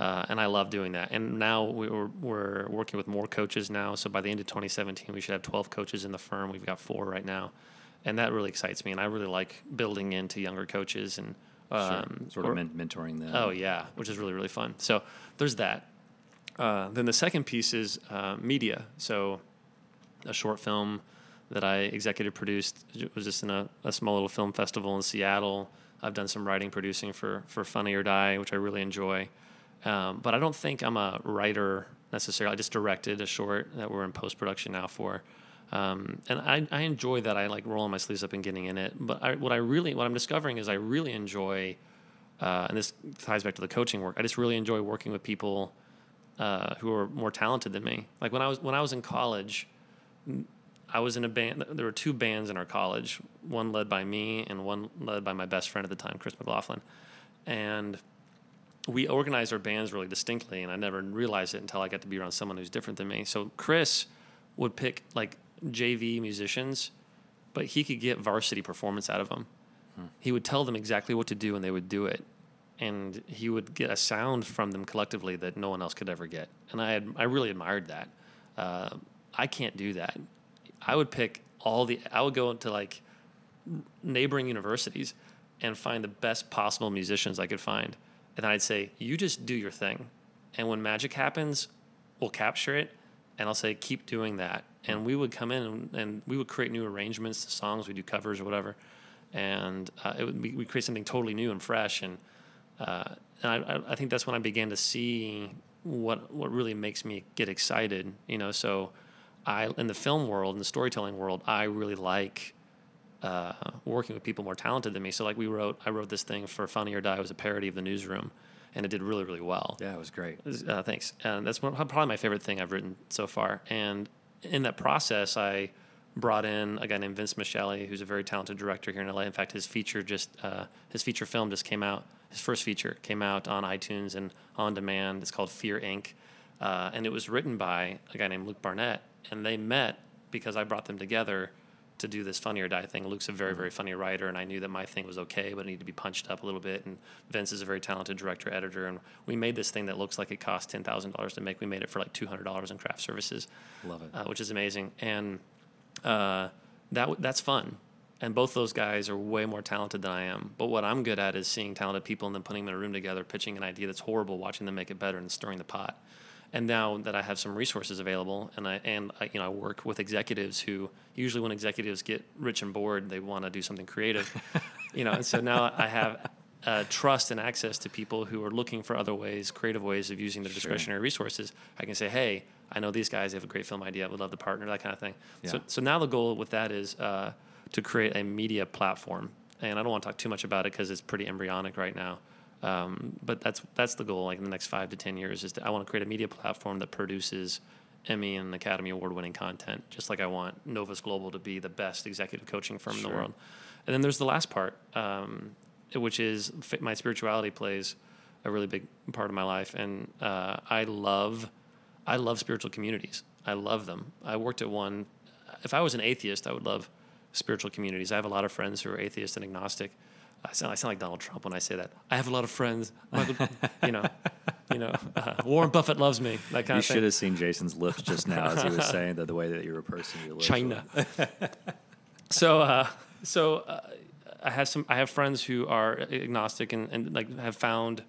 Uh, and I love doing that. And now we- we're, we're working with more coaches now. So by the end of 2017, we should have 12 coaches in the firm. We've got four right now, and that really excites me. And I really like building into younger coaches and um, sure. Sort or- of men- mentoring them. Oh yeah, which is really really fun. So there's that. Uh, then the second piece is uh, media. So a short film that I executive produced it was just in a, a small little film festival in Seattle. I've done some writing producing for for Funny or Die, which I really enjoy. Um, but I don't think I'm a writer necessarily. I just directed a short that we're in post production now for. Um, and I, I enjoy that. I like rolling my sleeves up and getting in it. But I, what I really, what I'm discovering is I really enjoy, uh, and this ties back to the coaching work. I just really enjoy working with people uh, who are more talented than me. Like when I was when I was in college, I was in a band. There were two bands in our college, one led by me and one led by my best friend at the time, Chris McLaughlin. And we organized our bands really distinctly, and I never realized it until I got to be around someone who's different than me. So Chris would pick like JV musicians, but he could get varsity performance out of them. He would tell them exactly what to do, and they would do it. And he would get a sound from them collectively that no one else could ever get. And I, had, I really admired that. Uh, I can't do that. I would pick all the. I would go into like neighboring universities and find the best possible musicians I could find. And I'd say, you just do your thing. And when magic happens, we'll capture it. And I'll say, keep doing that. And we would come in and, and we would create new arrangements to songs, we do covers or whatever. And uh, it would we create something totally new and fresh. And, uh, and I, I think that's when I began to see what, what really makes me get excited, you know? So I, in the film world, in the storytelling world, I really like uh, working with people more talented than me. So like we wrote, I wrote this thing for Funny or Die. It was a parody of the newsroom, and it did really, really well. Yeah, it was great. Uh, thanks. And that's one, probably my favorite thing I've written so far. And in that process, I brought in a guy named Vince Masciale, who's a very talented director here in LA. In fact, his feature just uh, his feature film just came out. His first feature came out on iTunes and on demand. It's called Fear Inc. Uh, and it was written by a guy named Luke Barnett. And they met because I brought them together to do this funny or die thing. Luke's a very, very funny writer, and I knew that my thing was okay, but it needed to be punched up a little bit. And Vince is a very talented director, editor, and we made this thing that looks like it cost ten thousand dollars to make. We made it for like two hundred dollars in craft services. Love it. uh, which is amazing, and uh, that w- that's fun. And both those guys are way more talented than I am. But what I'm good at is seeing talented people and then putting them in a room together, pitching an idea that's horrible, watching them make it better, and stirring the pot and now that I have some resources available, and I and I, you know I work with executives who usually when executives get rich and bored, they want to do something creative, *laughs* you know. And so now I have uh, trust and access to people who are looking for other ways, creative ways of using their Sure. discretionary resources. I can say, hey, I know these guys. They have a great film idea. I would love to partner. That kind of thing. So so now the goal with that is uh, to create a media platform, and I don't want to talk too much about it because it's pretty embryonic right now. Um, but that's that's the goal. Like in the next five to ten years, is to, I want to create a media platform that produces Emmy and Academy Award winning content, just like I want Novus Global to be the best executive coaching firm in the world. And then there's the last part, um, which is my spirituality plays a really big part of my life, and uh, I love I love spiritual communities. I love them. I worked at one. If I was an atheist, I would love spiritual communities. I have a lot of friends who are atheist and agnostic. I sound, I sound like Donald Trump when I say that. I have a lot of friends. Michael, you know, you know, uh, Warren Buffett loves me. That kind You of thing. should have seen Jason's lips just now as he was saying that the way that you're a person. Your lips were- China. *laughs* so, uh, so uh, I have some. I have friends who are agnostic and, and like have found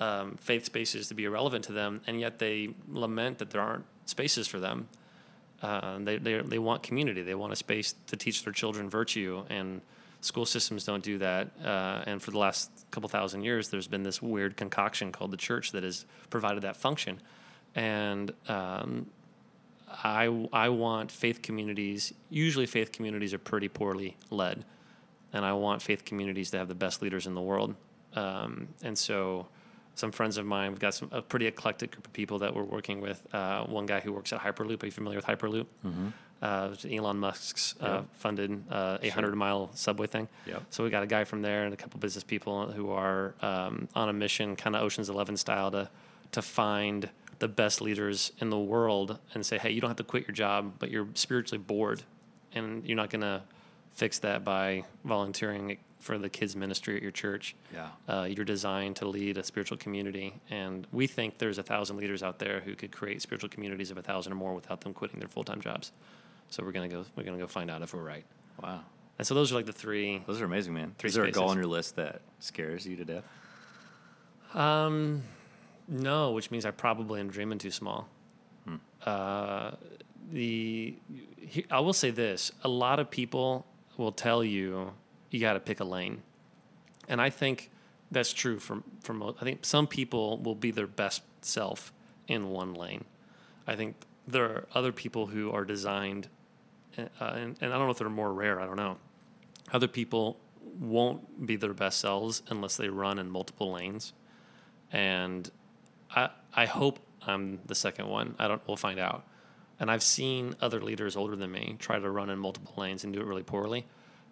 um, faith spaces to be irrelevant to them, and yet they lament that there aren't spaces for them. Uh, they, they they want community. They want a space to teach their children virtue, and school systems don't do that. Uh, and for the last couple thousand years, there's been this weird concoction called the church that has provided that function. And um, I, I want faith communities, usually faith communities are pretty poorly led. And I want faith communities to have the best leaders in the world. Um, and so some friends of mine, we've got some, a pretty eclectic group of people that we're working with. Uh, one guy who works at Hyperloop. Are you familiar with Hyperloop? Mm-hmm. Uh, Elon Musk's uh, Yep. funded uh, 800 mile subway thing. Yep. So we got a guy from there and a couple business people who are um, on a mission, kind of Ocean's Eleven style, to to find the best leaders in the world and say, hey, you don't have to quit your job, but you're spiritually bored, and you're not going to fix that by volunteering for the kids ministry at your church. Yeah. Uh, you're designed to lead a spiritual community, and we think there's a thousand leaders out there who could create spiritual communities of a thousand or more without them quitting their full time jobs. So we're gonna go. We're gonna go find out if we're right. Wow. And so those are like the three. Those are amazing, man. Three Is there a goal on your list that scares you to death? Um, no, which means I probably am dreaming too small. Hmm. Uh, the he, I will say this: a lot of people will tell you you got to pick a lane, and I think that's true for for most. I think some people will be their best self in one lane. I think there are other people who are designed, uh, and, and I don't know if they're more rare. I don't know. Other people won't be their best selves unless they run in multiple lanes and I I hope I'm the second one. I don't. We'll find out. And I've seen other leaders older than me try to run in multiple lanes and do it really poorly.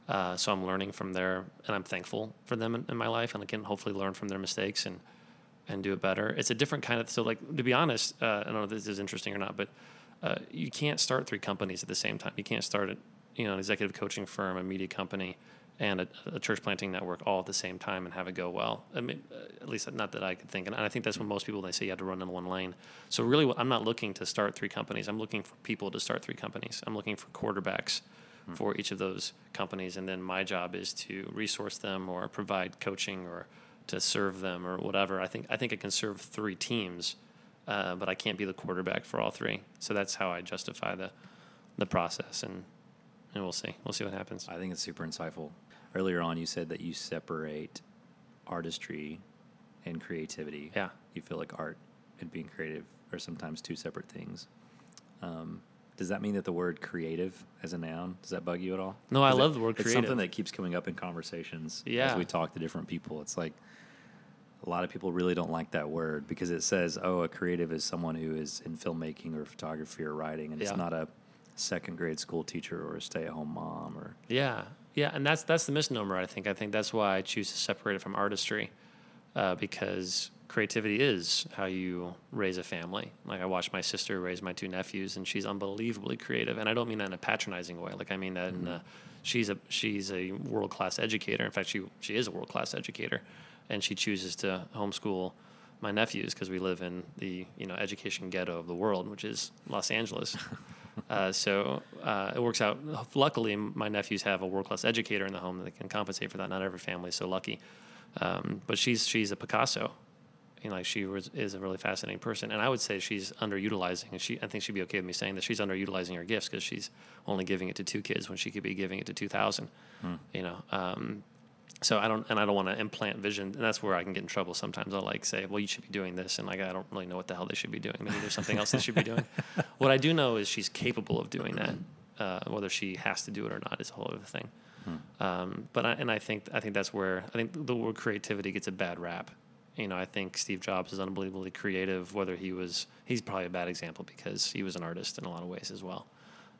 Uh, so I'm learning from their, and I'm thankful for them in, in my life, and I can hopefully learn from their mistakes. And and do it better. It's a different kind of so like to be honest, uh, I don't know if this is interesting or not, but uh, you can't start three companies at the same time. You can't start a, you know an executive coaching firm, a media company, and a, a church planting network all at the same time and have it go well. I mean, uh, at least not that I could think, and I think that's when most people they say you have to run in one lane. So really, I'm not looking to start three companies. I'm looking for people to start three companies. I'm looking for quarterbacks for each of those companies, and then my job is to resource them or provide coaching or to serve them or whatever. I think I think I can serve three teams, uh, but I can't be the quarterback for all three. So that's how I justify the the process, and and we'll see. We'll see what happens. I think it's super insightful. Earlier on, you said that you separate artistry and creativity. Yeah. You feel like art and being creative are sometimes two separate things. Um, does that mean that the word creative as a noun does that bug you at all? No, I love it- the word Creative. It's something that keeps coming up in conversations as we talk to different people. It's like a lot of people really don't like that word because it says, "Oh, a creative is someone who is in filmmaking or photography or writing," and Yeah. it's not a second grade school teacher or a stay at home mom or Yeah, yeah, and that's that's the misnomer. I think. I think that's why I choose to separate it from artistry, uh, because creativity is how you raise a family. Like I watched my sister raise my two nephews, and she's unbelievably creative. And I don't mean that in a patronizing way. Like I mean that in a, she's a she's a world class educator. In fact, she she is a world class educator, and she chooses to homeschool my nephews because we live in the you know education ghetto of the world, which is Los Angeles. *laughs* Uh, so uh, it works out. Luckily, my nephews have a world class educator in the home that can compensate for that. Not every family is so lucky, um, but she's she's a Picasso. You know, like she was, is a really fascinating person, and I would say she's underutilizing. And she, I think she'd be okay with me saying that she's underutilizing her gifts because she's only giving it to two kids when she could be giving it to two thousand. You know, um, so I don't, and I don't want to implant vision, and that's where I can get in trouble sometimes. I'll like say, well, you should be doing this, and like I don't really know what the hell they should be doing. Maybe there's something else they should be doing. *laughs* What I do know is she's capable of doing that. Uh, whether she has to do it or not is a whole other thing. Um, but I, and I think I think that's where I think the word creativity gets a bad rap. You know, I think Steve Jobs is unbelievably creative. Whether he was, he's probably a bad example because he was an artist in a lot of ways as well.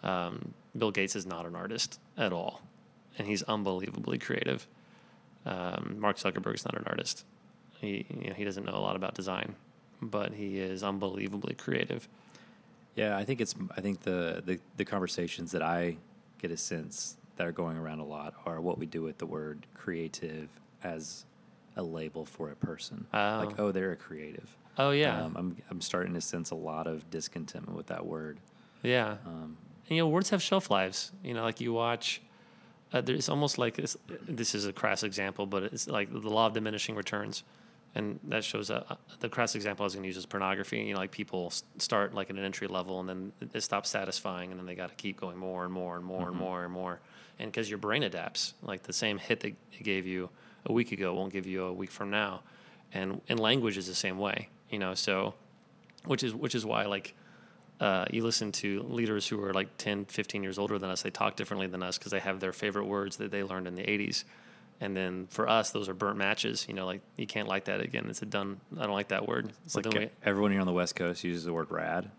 Um, Bill Gates is not an artist at all, and he's unbelievably creative. Um, Mark Zuckerberg's not an artist. He you know, he doesn't know a lot about design, but he is unbelievably creative. Yeah, I think it's. I think the, the the conversations that I get a sense that are going around a lot are what we do with the word creative as a label for a person. Oh. Like, oh, they're a creative. Oh yeah, Um, I'm I'm starting to sense a lot of discontentment with that word. yeah. Um, And, you know, words have shelf lives. You know, like you watch. Uh, there's almost like this. This is a crass example, but it's like the law of diminishing returns, and that shows uh, the crass example I was going to use is pornography. You know, like people start like at an entry level, and then it stops satisfying, and then they got to keep going more and more and more and more and more, and because your brain adapts, like the same hit that it gave you a week ago won't give you a week from now, and and language is the same way. You know, so which is which is why like uh, you listen to leaders who are like 10 15 years older than us they talk differently than us because they have their favorite words that they learned in the 80s and then for us those are burnt matches you know like you can't like that again. It's a done i don't like that word. It's so like we, everyone here on the West Coast uses the word rad.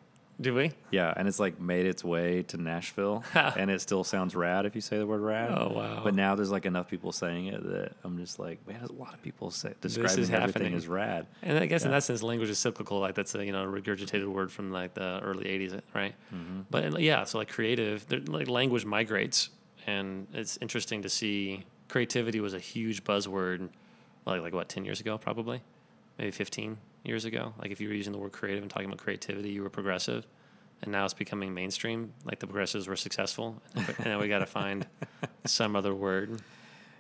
Do we Yeah, and it's like made its way to Nashville, *laughs* and it still sounds rad if you say the word rad. Oh, wow. But now there's like enough people saying it that I'm just like, man, there's a lot of people say describing is everything happening. as rad. and i guess in that sense language is cyclical like that's a you know regurgitated word from like the early 80s right Mm-hmm. but yeah so like creative like language migrates and it's interesting to see creativity was a huge buzzword like like what 10 years ago probably maybe 15 years ago like if you were using the word creative and talking about creativity you were progressive and now it's becoming mainstream like the progressives were successful and now we got to find *laughs* some other word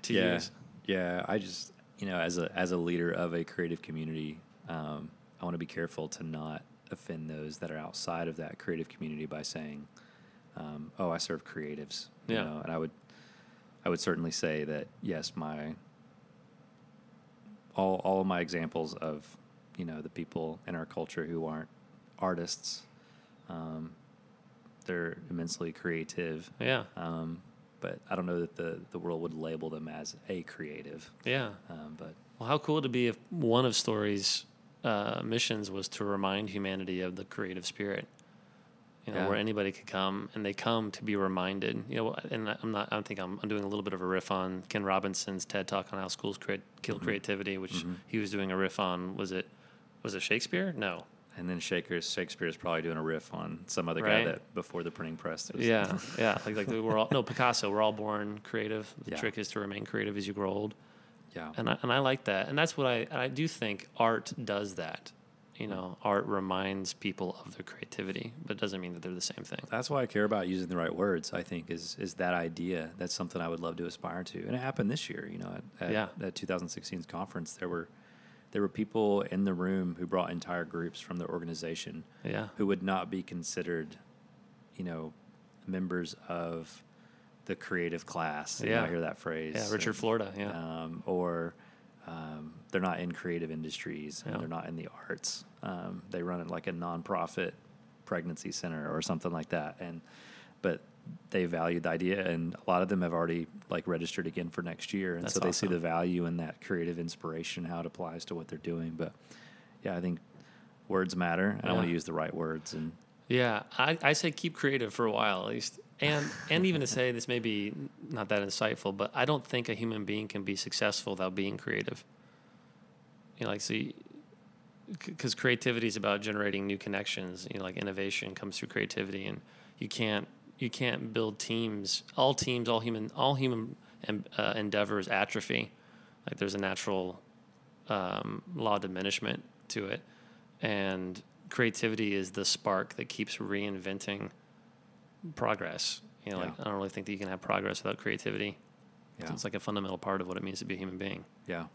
to yeah, use yeah. I just you know, as a as a leader of a creative community, um, I want to be careful to not offend those that are outside of that creative community by saying, um, "Oh, I serve creatives." You Yeah. know, and I would, I would certainly say that yes, my all all of my examples of you know the people in our culture who aren't artists, um, they're immensely creative. yeah Um, but I don't know that the, the world would label them as a creative. yeah Um, but Well, how cool to be if one of Story's uh, missions was to remind humanity of the creative spirit? You know, Yeah. where anybody could come and they come to be reminded. You know, and I'm not. I think I'm, I'm doing a little bit of a riff on Ken Robinson's TED talk on how schools create kill creativity, which he was doing a riff on. Was it Was it Shakespeare? No. And then Shakespeare, Shakespeare's probably doing a riff on some other Right. guy that before the printing press. was- Yeah, *laughs* yeah. Like like we're all no Picasso. We're all born creative. The Yeah. trick is to remain creative as you grow old. yeah, and I, and I like that, and that's what I I do think art does that. You know, art reminds people of their creativity, but it doesn't mean that they're the same thing. That's why I care about using the right words. I think is is that idea. That's something I would love to aspire to, and it happened this year. You know, at, at Yeah. that 2016's conference, there were there were people in the room who brought entire groups from the organization Yeah, who would not be considered, you know, members of the creative class. You know, Yeah. I hear that phrase. yeah. Richard Florida. Yeah, um, or um, they're not in creative industries Yeah. and they're not in the arts. Um, they run it like a nonprofit pregnancy center or something like that. And but they value the idea, and a lot of them have already like registered again for next year, and That's so they see the value in that creative inspiration, how it applies to what they're doing. But yeah, I think words matter, and I want to use the right words. And yeah. I, I say keep creative for a while at least, and and even to say this may be not that insightful, but I don't think a human being can be successful without being creative. You know, like see, because creativity is about generating new connections. You know, like innovation comes through creativity, and you can't you can't build teams. All teams, all human, all human uh, endeavors atrophy. Like there's a natural um, law of diminishment to it, and creativity is the spark that keeps reinventing progress. You know, like I don't really think that you can have progress without creativity. yeah, It's like a fundamental part of what it means to be a human being. yeah.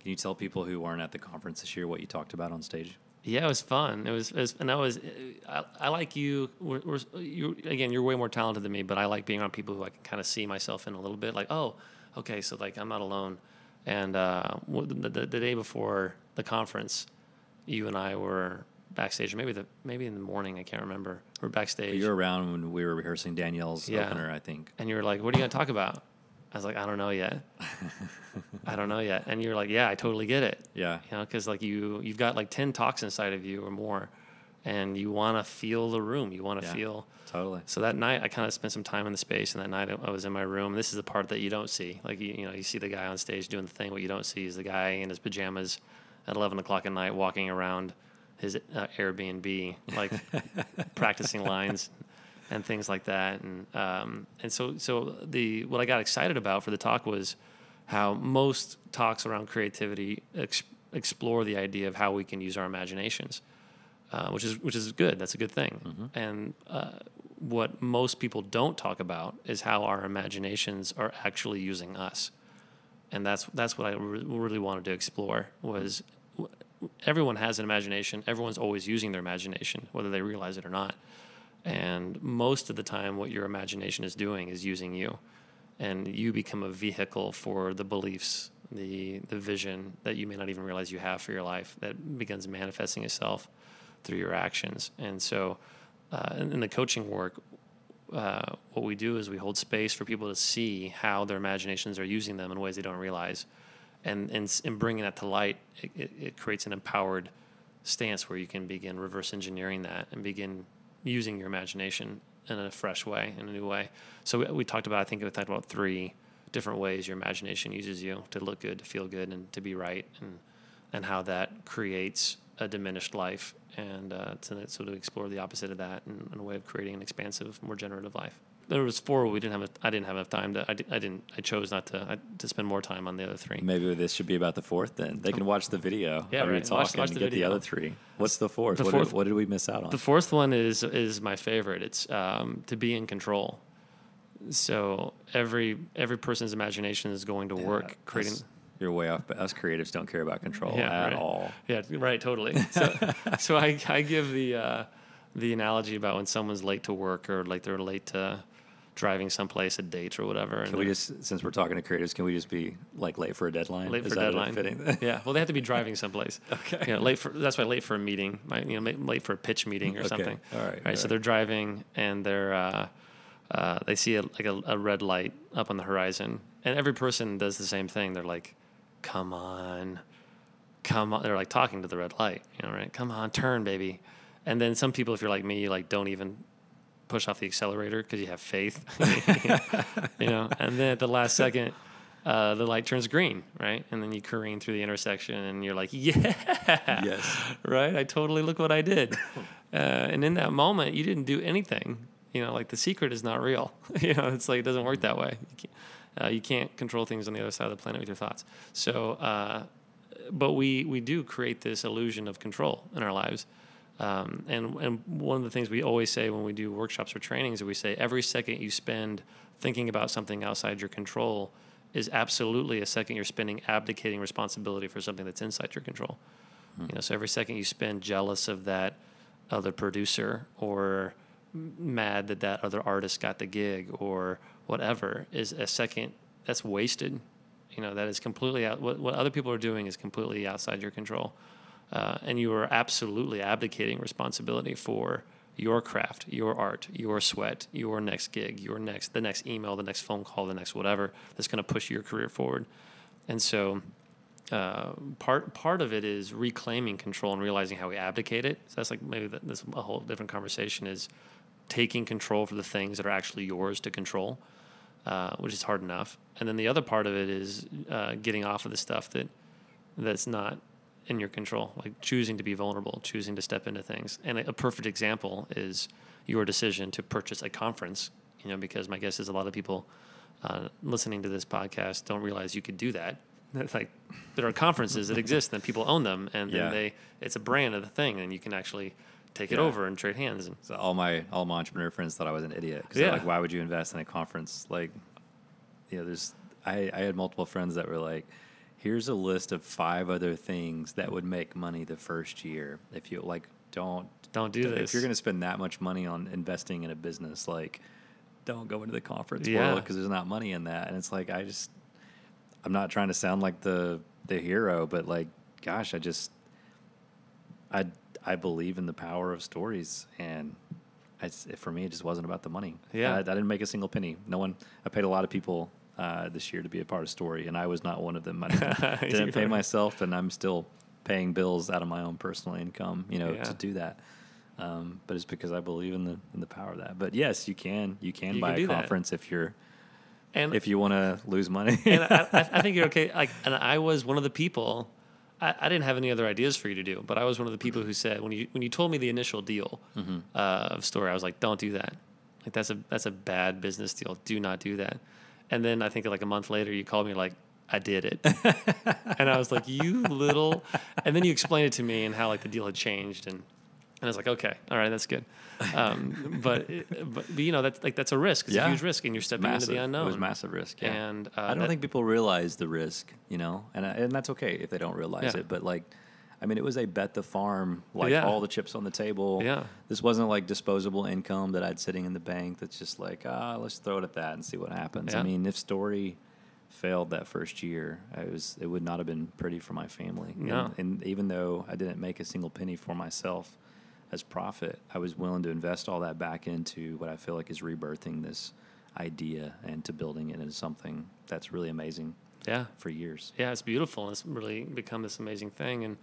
Can you tell people who aren't at the conference this year what you talked about on stage? Yeah, it was fun. It was, it was and I was, I, I like you. We're, we're, you again. You're way more talented than me, but I like being around people who I can kind of see myself in a little bit. Like, oh, okay, so like I'm not alone. And uh, the, the, the day before the conference, you and I were backstage, or maybe the maybe in the morning. I can't remember. We're backstage, You were around when we were rehearsing Danielle's Yeah. opener, I think. and you were like, "What are you going to talk about?" I was like, "I don't know yet. I don't know yet." And you're like, "Yeah, I totally get it." Yeah, you know because like you you've got like 10 talks inside of you or more and you want to feel the room you want to Yeah. feel totally. so that night i kind of spent some time in the space and that night i was in my room this is the part that you don't see like you, you know you see the guy on stage doing the thing what you don't see is the guy in his pajamas at 11 o'clock at night walking around his uh, airbnb like *laughs* practicing lines and things like that and um, and so so the what i got excited about for the talk was how most talks around creativity ex- explore the idea of how we can use our imaginations, uh, which is which is good. That's a good thing. And uh, what most people don't talk about is how our imaginations are actually using us, and that's that's what I re- really wanted to explore. Was everyone has an imagination. Everyone's always using their imagination, whether they realize it or not. And most of the time, what your imagination is doing is using you and you become a vehicle for the beliefs, the the vision that you may not even realize you have for your life that begins manifesting itself through your actions. And so, uh, in, in the coaching work, uh, what we do is we hold space for people to see how their imaginations are using them in ways they don't realize, and and in bringing that to light, it, it, it creates an empowered stance where you can begin reverse engineering that and begin using your imagination in a fresh way, in a new way. So we, we talked about, I think we talked about three different ways your imagination uses you to look good, to feel good, and to be right, and and how that creates a diminished life, and uh, to, so to explore the opposite of that and, in a way of creating an expansive, more generative life. There was four. We didn't have. A, I didn't have enough time to. I, I didn't. I chose not to. I, to spend more time on the other three. Maybe this should be about the fourth then. They can watch the video Yeah, right. talk Watch- and watch get the the other three. What's the fourth? The what, fourth- Did, what did we miss out on? The fourth one is is my favorite. It's um, to be in control. So every every person's imagination is going to Yeah, work, creating. You're way off. But us creatives don't care about control Yeah, at right. all. Yeah, right, totally. *laughs* So, so I, I give the uh, the analogy about when someone's late to work or like they're late to driving someplace, a date or whatever. and Can we just, since we're talking to creatives, can we just be like late for a deadline? late Is for that a deadline? Fitting? yeah, well, they have to be *laughs* driving someplace. Okay. You know, late for that's why late for a meeting. Right, you know, late for a pitch meeting or Okay. something. All right, Right. So all they're driving and they're uh, uh, they see a, like a, a red light up on the horizon, and every person does the same thing. They're like, "Come on, come on." They're like talking to the red light. You know, right? Come on, turn, baby. And then some people, if you're like me, you like don't even push off the accelerator because you have faith. *laughs* you know, and then at the last second, uh, the light turns green, right? And then you careen through the intersection, and you're like, yeah, Yes. right? I totally look what I did. Uh, and in that moment, you didn't do anything. You know, like the secret is not real. *laughs* you know, it's like it doesn't work that way. You can't, uh, you can't control things on the other side of the planet with your thoughts. So, uh, but we we do create this illusion of control in our lives. Um, and and one of the things we always say when we do workshops or trainings is we say every second you spend thinking about something outside your control is absolutely a second you're spending abdicating responsibility for something that's inside your control. You know, so every second you spend jealous of that other producer or mad that that other artist got the gig or whatever is a second that's wasted. You know, that is completely out. What, what other people are doing is completely outside your control. Uh, and you are absolutely abdicating responsibility for your craft, your art, your sweat, your next gig, your next, the next email, the next phone call, the next whatever that's going to push your career forward. And so, uh, part part of it is reclaiming control and realizing how we abdicate it. So that's like maybe that's a whole different conversation. Is taking control for the things that are actually yours to control, uh, which is hard enough. And then the other part of it is uh, getting off of the stuff that that's not in your control, like choosing to be vulnerable, choosing to step into things. And a, a perfect example is your decision to purchase a conference. You know, because my guess is a lot of people uh, listening to this podcast don't realize you could do that. *laughs* It's like there are conferences that exist and people own them, and Yeah. then they it's a brand of the thing, and you can actually take it over and trade hands. And So all my all my entrepreneur friends thought I was an idiot. 'Cause Yeah. like, why would you invest in a conference? Like, you know, there's I, I had multiple friends that were like, here's a list of five other things that would make money the first year if you like don't Don't do If this. you're going to spend that much money on investing in a business, like, don't go into the conference Yeah. world because there's not money in that. And it's like I just, I'm not trying to sound like the the hero, but like, gosh, I just, I I believe in the power of stories, and it's, for me, it just wasn't about the money. Yeah. I, I didn't make a single penny. No one. I paid a lot of people. Uh, this year to be a part of story, and I was not one of them. I *laughs* didn't, didn't pay myself, and I'm still paying bills out of my own personal income, you know, Yeah. to do that. Um, but it's because I believe in the in the power of that. But yes, you can you can You buy can a that. conference if you're and if you want to lose money. *laughs* and I, I I think you're *laughs* okay. Like, and I was one of the people. I, I didn't have any other ideas for you to do, but I was one of the people who said when you when you told me the initial deal Mm-hmm. uh, of story, I was like, "Don't do that. Like that's a that's a bad business deal. Do not do that." And then I think like a month later, you called me like, "I did it," *laughs* and I was like, "You little," and then you explained it to me and how like the deal had changed and. And I was like, okay, all right, that's good, um, but, but but you know that's like that's a risk. It's Yeah. a huge risk, and you're stepping massive. into the unknown. It was massive risk. Yeah. And uh, I don't that- think people realize the risk, you know, and I- and that's okay if they don't realize Yeah. it. But like, I mean, it was a bet the farm, like Yeah. all the chips on the table. Yeah. This wasn't like disposable income that I'd sitting in the bank. That's just like, ah, let's throw it at that and see what happens. I mean, if story failed that first year, it was it would not have been pretty for my family. No. And, and even though I didn't make a single penny for myself as profit, I was willing to invest all that back into what I feel like is rebirthing this idea and to building it into something that's really amazing yeah, for years. yeah, it's beautiful. It's really become this amazing thing, and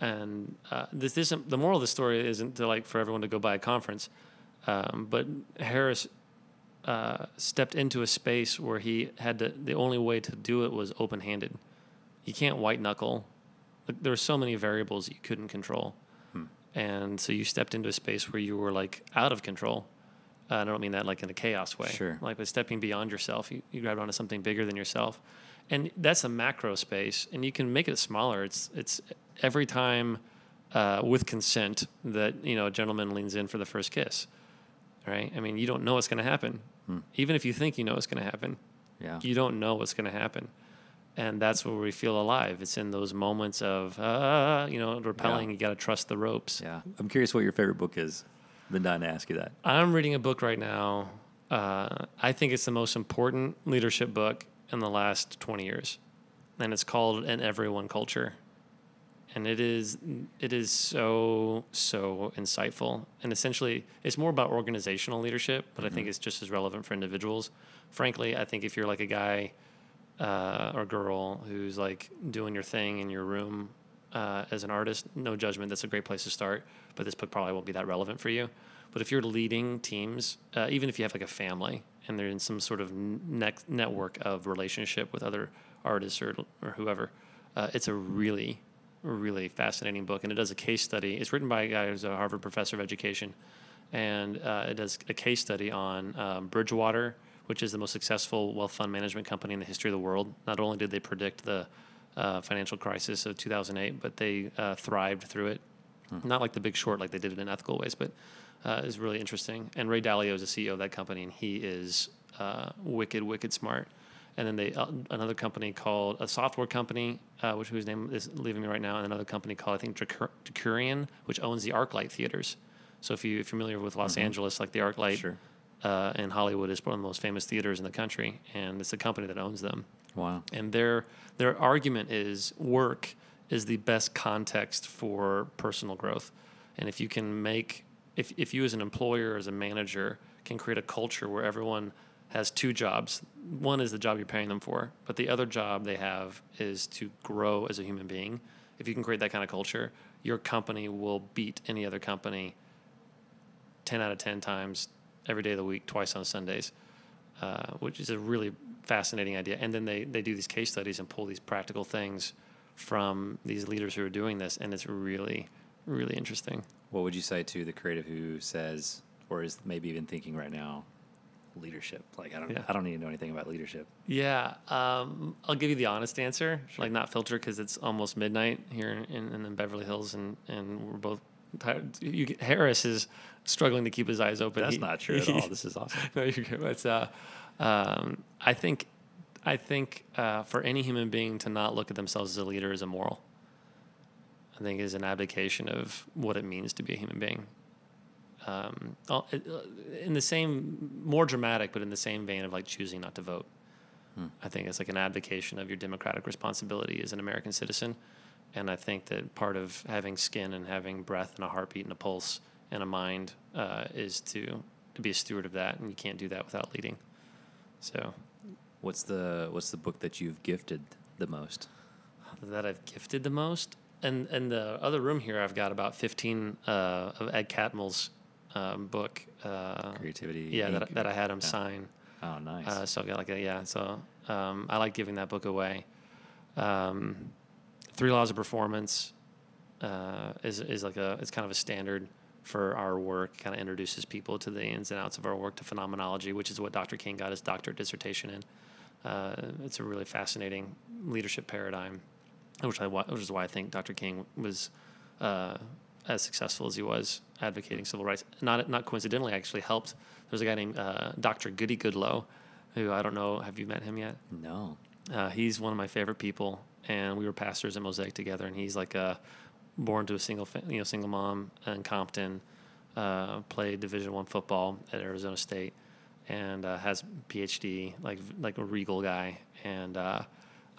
and uh, this isn't the moral of the story isn't to like for everyone to go buy a conference, um, but Harris uh, stepped into a space where he had to. The only way to do it was open handed. You can't white knuckle. Like, there were so many variables you couldn't control, and so you stepped into a space where you were like out of control. Uh, I don't mean that like in a chaos way. Sure. Like by stepping beyond yourself, you, you grabbed onto something bigger than yourself, and that's a macro space, and you can make it smaller. It's it's every time uh, with consent that you know a gentleman leans in for the first kiss, right? I mean, you don't know what's going to happen, even if you think you know what's going to happen. Yeah. You don't know what's going to happen, and that's where we feel alive. It's in those moments of uh, you know repelling. Yeah. You got to trust the ropes. Yeah. I'm curious what your favorite book is. Been dying to ask you that. I'm reading a book right now. Uh, I think it's the most important leadership book in the last 20 years, and it's called "An Everyone Culture." And it is it is so so insightful, and essentially it's more about organizational leadership, but I think it's just as relevant for individuals. Frankly, I think if you're like a guy uh, or girl who's like doing your thing in your room uh, as an artist, no judgment. That's a great place to start, but this book probably won't be that relevant for you. But if you're leading teams, uh, even if you have like a family and they're in some sort of ne- network of relationship with other artists or, or whoever, uh, it's a really, really fascinating book. And it does a case study. It's written by a guy who's a Harvard professor of education. And uh, it does a case study on um, Bridgewater, which is the most successful wealth fund management company in the history of the world. Not only did they predict the uh, financial crisis of 2008, but they uh, thrived through it. Hmm. Not like the big short, like they did it in ethical ways, but uh, is really interesting. And Ray Dalio is the CEO of that company, and he is uh, wicked, wicked smart. And then they uh, another company called a software company, uh, which whose name is leaving me right now, and another company called I think Decurion, which owns the ArcLight theaters. So if you if you're familiar with Los mm-hmm. Angeles, like the ArcLight sure. uh, in Hollywood is one of the most famous theaters in the country, and it's a company that owns them. Wow. And their their argument is work is the best context for personal growth, and if you can make if, if you as an employer as a manager can create a culture where everyone has two jobs. One is the job you're paying them for but the other job they have is to grow as a human being. If you can create that kind of culture your company will beat any other company 10 out of 10 times every day of the week twice on sundays uh, which is a really fascinating idea. And then they, they do these case studies and pull these practical things from these leaders who are doing this and it's really really interesting what would you say to the creative who says, or is maybe even thinking right now, leadership? Like I don't, yeah. I don't need to know anything about leadership. Yeah, um, I'll give you the honest answer, sure. like not filter because it's almost midnight here in, in, Beverly Hills, and and we're both tired. You, Harris is struggling to keep his eyes open. That's he, not true at all. This is awesome. *laughs* no, you're good. But uh, um, I think, I think uh, for any human being to not look at themselves as a leader is immoral. I think is an abdication of what it means to be a human being. Um, uh, in the same, more dramatic, but in the same vein of like choosing not to vote. Hmm. I think it's like an abdication of your democratic responsibility as an American citizen. And I think that part of having skin and having breath and a heartbeat and a pulse and a mind uh, is to to be a steward of that, and you can't do that without leading. So, what's the what's the book that you've gifted the most? That I've gifted the most and in the other room here, I've got about fifteen uh, of Ed Catmull's um, book. Uh, Creativity. Yeah, that, that I had him yeah. sign. Oh, nice. Uh, so I've got like a yeah. So um, I like giving that book away. Um, Three Laws of Performance uh, is is like a it's kind of a standard for our work. Kind of introduces people to the ins and outs of our work, to phenomenology, which is what Dr. King got his doctorate dissertation in. Uh, it's a really fascinating leadership paradigm which I which is why I think Dr. King was uh, as successful as he was advocating civil rights. Not not coincidentally, actually helped. There's a guy named uh, Dr. Goody Goodloe, who I don't know. Have you met him yet? No. Uh, he's one of my favorite people, and we were pastors at Mosaic together. And he's like a born to a single you know single mom in Compton, uh, played Division One football at Arizona State, and uh, has PhD like like a regal guy and uh,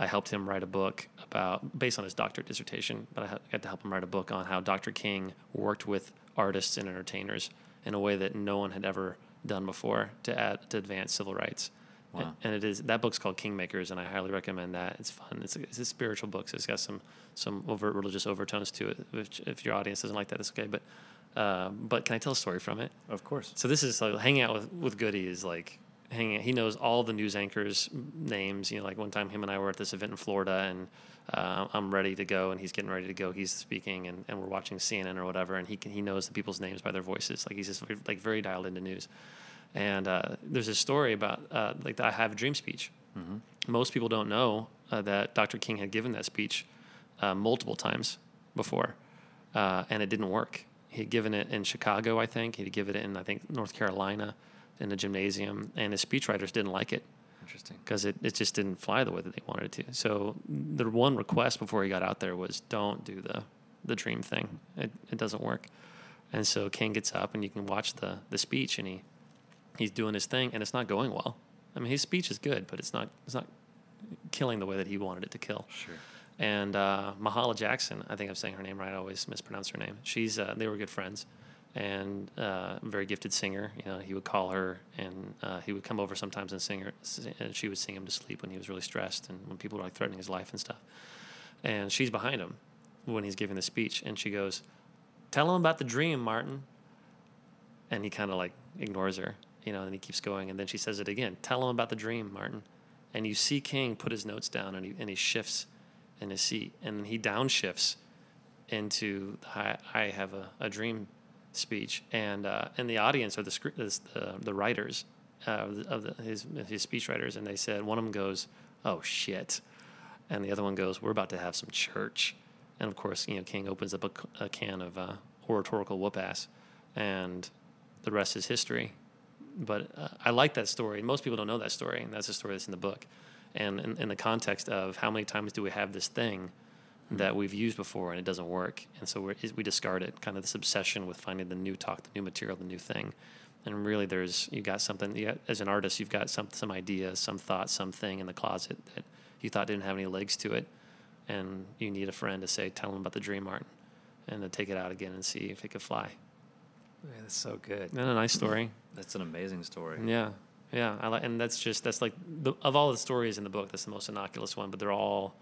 I helped him write a book about, based on his doctorate dissertation, but I got to help him write a book on how Dr. King worked with artists and entertainers in a way that no one had ever done before to add to advance civil rights. Wow. And it is that book's called Kingmakers, and I highly recommend that. It's fun. It's a, it's a spiritual book, so it's got some some overt religious overtones to it. Which, if your audience doesn't like that, it's okay. But uh, but can I tell a story from it? Of course. So this is like hanging out with with Goody is like hanging. He knows all the news anchors' names. You know, like one time, him and I were at this event in Florida, and uh, I'm ready to go, and he's getting ready to go. He's speaking, and, and we're watching CNN or whatever, and he can, he knows the people's names by their voices. Like he's just like very dialed into news. And uh, there's a story about uh, like the I Have a Dream speech. Mm-hmm. Most people don't know uh, that Dr. King had given that speech uh, multiple times before, uh, and it didn't work. He had given it in Chicago, I think. He'd given it in I think North Carolina in the gymnasium, and the speechwriters didn't like it. Interesting. Because it, it just didn't fly the way that they wanted it to. So the one request before he got out there was don't do the, the dream thing. It, it doesn't work. And so King gets up, and you can watch the, the speech, and he he's doing his thing, and it's not going well. I mean, his speech is good, but it's not it's not killing the way that he wanted it to kill. Sure. And uh, Mahalia Jackson, I think I'm saying her name right. I always mispronounce her name. She's uh, they were good friends, and uh, very gifted singer. You know, he would call her, and uh, he would come over sometimes and sing her, and she would sing him to sleep when he was really stressed and when people were like threatening his life and stuff. And she's behind him when he's giving the speech, and she goes, "Tell him about the dream, Martin." and he kind of like ignores her, you know, and he keeps going, and then she says it again. Tell him about the dream, Martin. And you see King put his notes down, and he and he shifts in his seat, and he downshifts into I, I have a, a dream speech, and uh, and the audience are the script the the writers uh, of, the, his his speech writers, and they said one of them goes, "Oh shit," and the other one goes, "We're about to have some church," and of course, you know, King opens up a, a can of uh, oratorical whoop ass, and the rest is history. But uh, I like that story. Most people don't know that story, and that's the story that's in the book. And in, in the context of how many times do we have this thing Mm-hmm. that we've used before and it doesn't work, and so we we discard it. Kind of this obsession with finding the new talk, the new material, the new thing. And really, there's you got something. You got, as an artist, you've got some some idea, some thought, something in the closet that you thought didn't have any legs to it, and you need a friend to say, tell them about the dream art, and to take it out again and see if it could fly. Man, that's so good. Isn't that a nice story? *clears throat* That's an amazing story. Yeah, yeah. I like, and that's just that's like the, of all the stories in the book, that's the most innocuous one. But they're all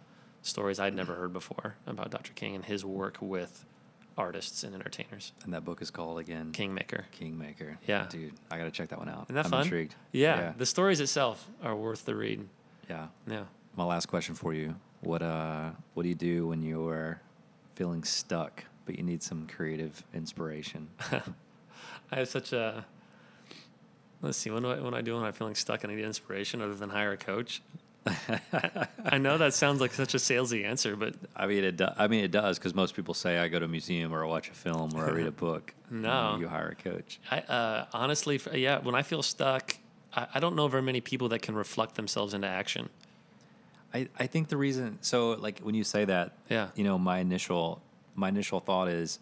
stories I'd never heard before about Dr. King and his work with artists and entertainers. And that book is called again Kingmaker. Kingmaker. Yeah. dude, I gotta check that one out. Isn't that I'm fun? intrigued. Yeah, yeah. the stories itself are worth the read. yeah. Yeah. My last question for you: What uh, what do you do when you're feeling stuck, but you need some creative inspiration? *laughs* I have such a. Let's see. when do I, do I do when I'm feeling stuck and I need inspiration other than hire a coach? *laughs* I know that sounds like such a salesy answer, but I mean, it. Do, I mean, it does because most people say I go to a museum or I watch a film or I read a *laughs* book. No. you hire a coach. I uh, honestly, yeah, when I feel stuck, I, I don't know very many people that can reflect themselves into action. I, I think the reason so like when you say that Yeah. you know my initial my initial thought is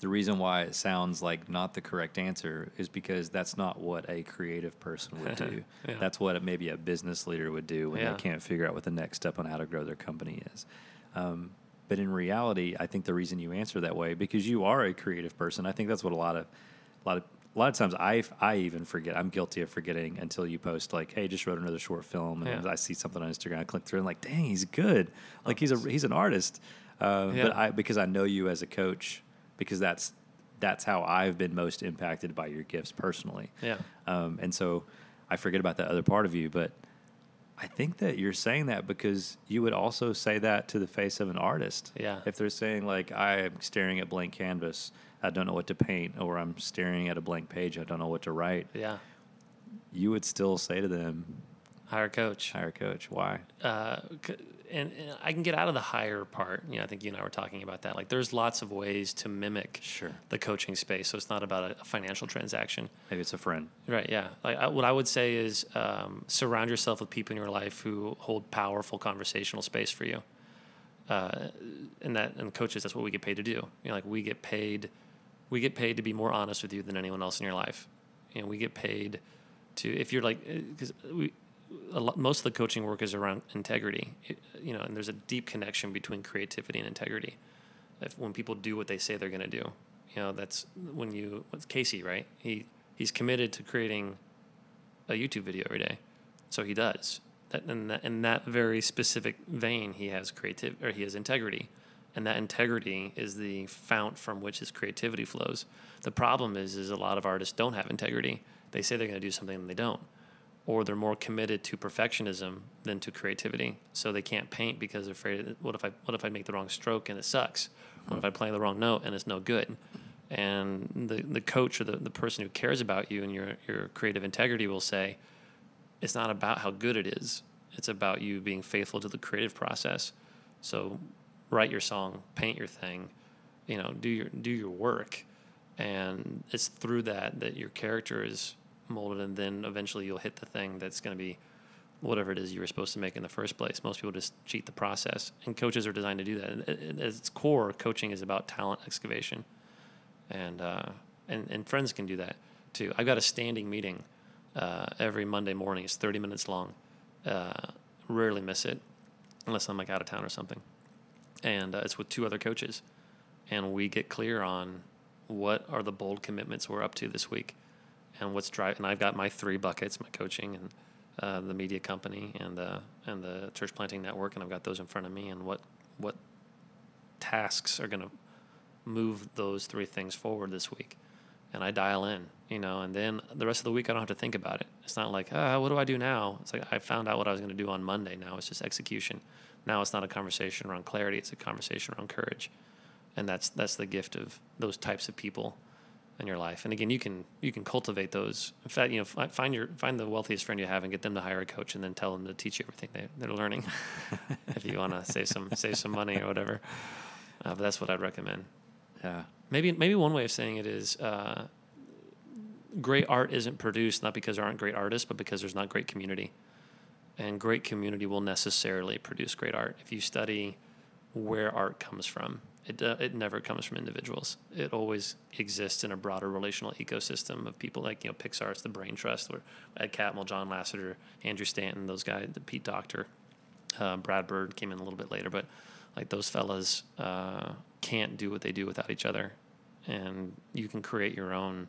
the reason why it sounds like not the correct answer is because that's not what a creative person would do *laughs* Yeah. that's what maybe a business leader would do when Yeah. they can't figure out what the next step on how to grow their company is um, but in reality I think the reason you answer that way because you are a creative person I think that's what a lot of a lot of a lot of times I, I even forget. I'm guilty of forgetting until you post like, "Hey, just wrote another short film," and Yeah. I see something on Instagram. I click through and like, "Dang, he's good! Like he's a he's an artist." Uh. But I because I know you as a coach, because that's that's how I've been most impacted by your gifts personally. Yeah. Um, and so I forget about that other part of you, but I think that you're saying that because you would also say that to the face of an artist. Yeah. If they're saying like I'm staring at blank canvas, I don't know what to paint, or I'm staring at a blank page, I don't know what to write, Yeah. you would still say to them, Hire a coach. hire a coach. Why? uh, and, and I can get out of the higher part. You know, I think you and I were talking about that. Like, there's lots of ways to mimic Sure. the coaching space. So it's not about a, a financial transaction, Maybe it's a friend. right? Yeah. Like, I, what I would say is um, surround yourself with people in your life who hold powerful conversational space for you. Uh, and that and coaches, that's what we get paid to do. You know, like we get paid, we get paid to be more honest with you than anyone else in your life. You know, we get paid to if you're like because we a lot, most of the coaching work is around integrity. It- you know, and there's a deep connection between creativity and integrity. If when people do what they say they're going to do, you know, that's when you what's Casey, right? He he's committed to creating a YouTube video every day, so he does. That in that, in that very specific vein, he has creative or he has integrity, and that integrity is the fount from which his creativity flows. The problem is, is a lot of artists don't have integrity. They say they're going to do something and they don't, or they're more committed to perfectionism than to creativity. So they can't paint because they're afraid. What if I what if I make the wrong stroke and it sucks? What if I play the wrong note and it's no good? And the the coach or the, the person who cares about you and your your creative integrity will say, it's not about how good it is. It's about you being faithful to the creative process. So write your song, paint your thing, you know, do your do your work. And it's through that that your character is molded and then eventually you'll hit the thing that's going to be whatever it is you were supposed to make in the first place. Most people just cheat the process. And coaches are designed to do that. And at its core, coaching is about talent excavation. And uh, and and friends can do that too. I've got a standing meeting uh, every Monday morning. It's 30 minutes long. Uh, rarely miss it unless I'm like out of town or something. And uh, it's with two other coaches. And we get clear on what are the bold commitments we're up to this week and what's driving. And I've got my three buckets my coaching and uh, the media company and, uh, and the church planting network. And I've got those in front of me and what, what tasks are going to move those three things forward this week. And I dial in you know, and then the rest of the week I don't have to think about it. It's not like, ah, what do I do now? It's like I found out what I was going to do on Monday. Now it's just execution. Now it's not a conversation around clarity; it's a conversation around courage, and that's that's the gift of those types of people in your life. And again, you can you can cultivate those. In fact, you know, find your find the wealthiest friend you have and get them to hire a coach, and then tell them to teach you everything they, they're learning. *laughs* if you want to save some save some money or whatever, uh, but that's what I'd recommend. Yeah. Maybe maybe one way of saying it is. Uh, great art isn't produced not because there aren't great artists, but because there's not great community. And great community will necessarily produce great art. If you study where art comes from, it, uh, it never comes from individuals. It always exists in a broader relational ecosystem of people like, you know, Pixar's The Brain Trust, where Ed Catmull, John Lasseter, Andrew Stanton, those guys, the Pete Docter, uh, Brad Bird came in a little bit later, but like those fellas uh, can't do what they do without each other. And you can create your own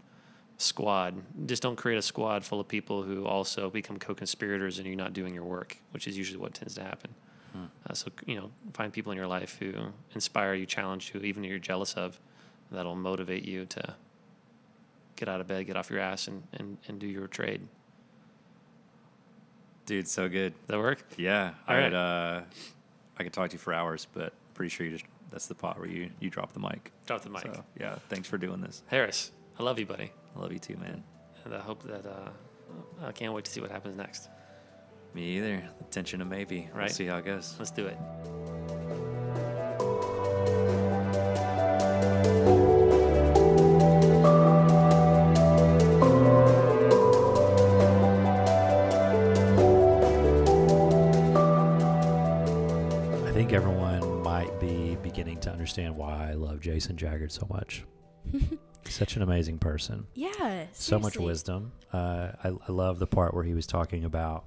squad. Just don't create a squad full of people who also become co-conspirators and you're not doing your work, which is usually what tends to happen. Hmm. Uh, so you know, find people in your life who inspire you, challenge you, even if you're jealous of. That'll motivate you to get out of bed, get off your ass, and and, and do your trade. Dude, so good. Does that work? Yeah. All I right. would, uh, I could talk to you for hours, but pretty sure you just that's the pot where you you drop the mic. Drop the mic. So yeah, thanks for doing this. Harris, I love you, buddy, I love you too, man. and I hope that uh, I can't wait to see what happens next. Me either. The tension of maybe. We'll Right. see how it goes. Let's do it. I think everyone might be beginning to understand why I love Jason Jaggard so much. *laughs* Such an amazing person. Yeah. so much wisdom. Uh, I, I love the part where he was talking about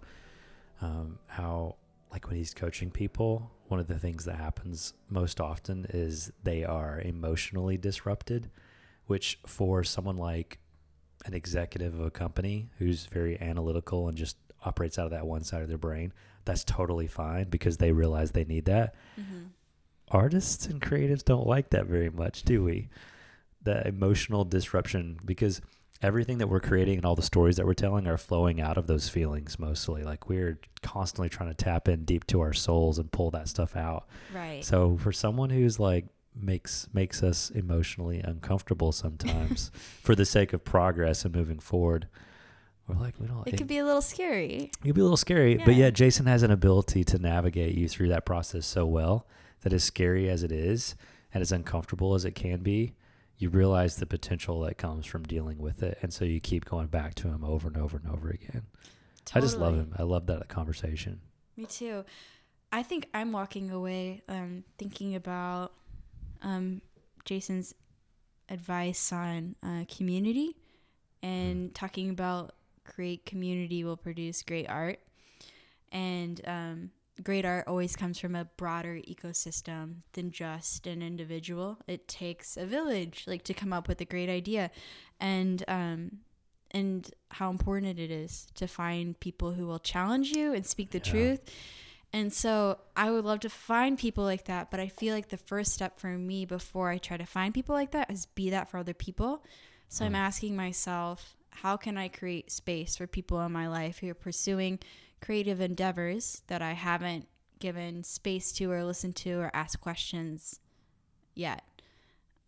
um, how, like, when he's coaching people, one of the things that happens most often is they are emotionally disrupted, which for someone like an executive of a company who's very analytical and just operates out of that one side of their brain, that's totally fine because they realize they need that. Mhm. Artists and creatives don't like that very much, do we? The emotional disruption because everything that we're creating and all the stories that we're telling are flowing out of those feelings mostly. Like we're constantly trying to tap in deep to our souls and pull that stuff out. Right. So for someone who's like makes makes us emotionally uncomfortable sometimes *laughs* for the sake of progress and moving forward, we're like we don't it could be a little scary. it could be a little scary, but Yeah. yet Jason has an ability to navigate you through that process so well that as scary as it is and as uncomfortable as it can be, you realize the potential that comes from dealing with it. And so you keep going back to him over and over and over again. I just love him. I love that conversation. Me too. I think I'm walking away um, thinking about um, Jason's advice on uh, community and talking about great community will produce great art. And um, great art always comes from a broader ecosystem than just an individual. It takes a village, like to come up with a great idea, and um, and how important it is to find people who will challenge you and speak the Yeah. truth. And so I would love to find people like that, but I feel like the first step for me before I try to find people like that is be that for other people. So I'm Mm. asking myself, how can I create space for people in my life who are pursuing creative endeavors that I haven't given space to or listened to or asked questions yet?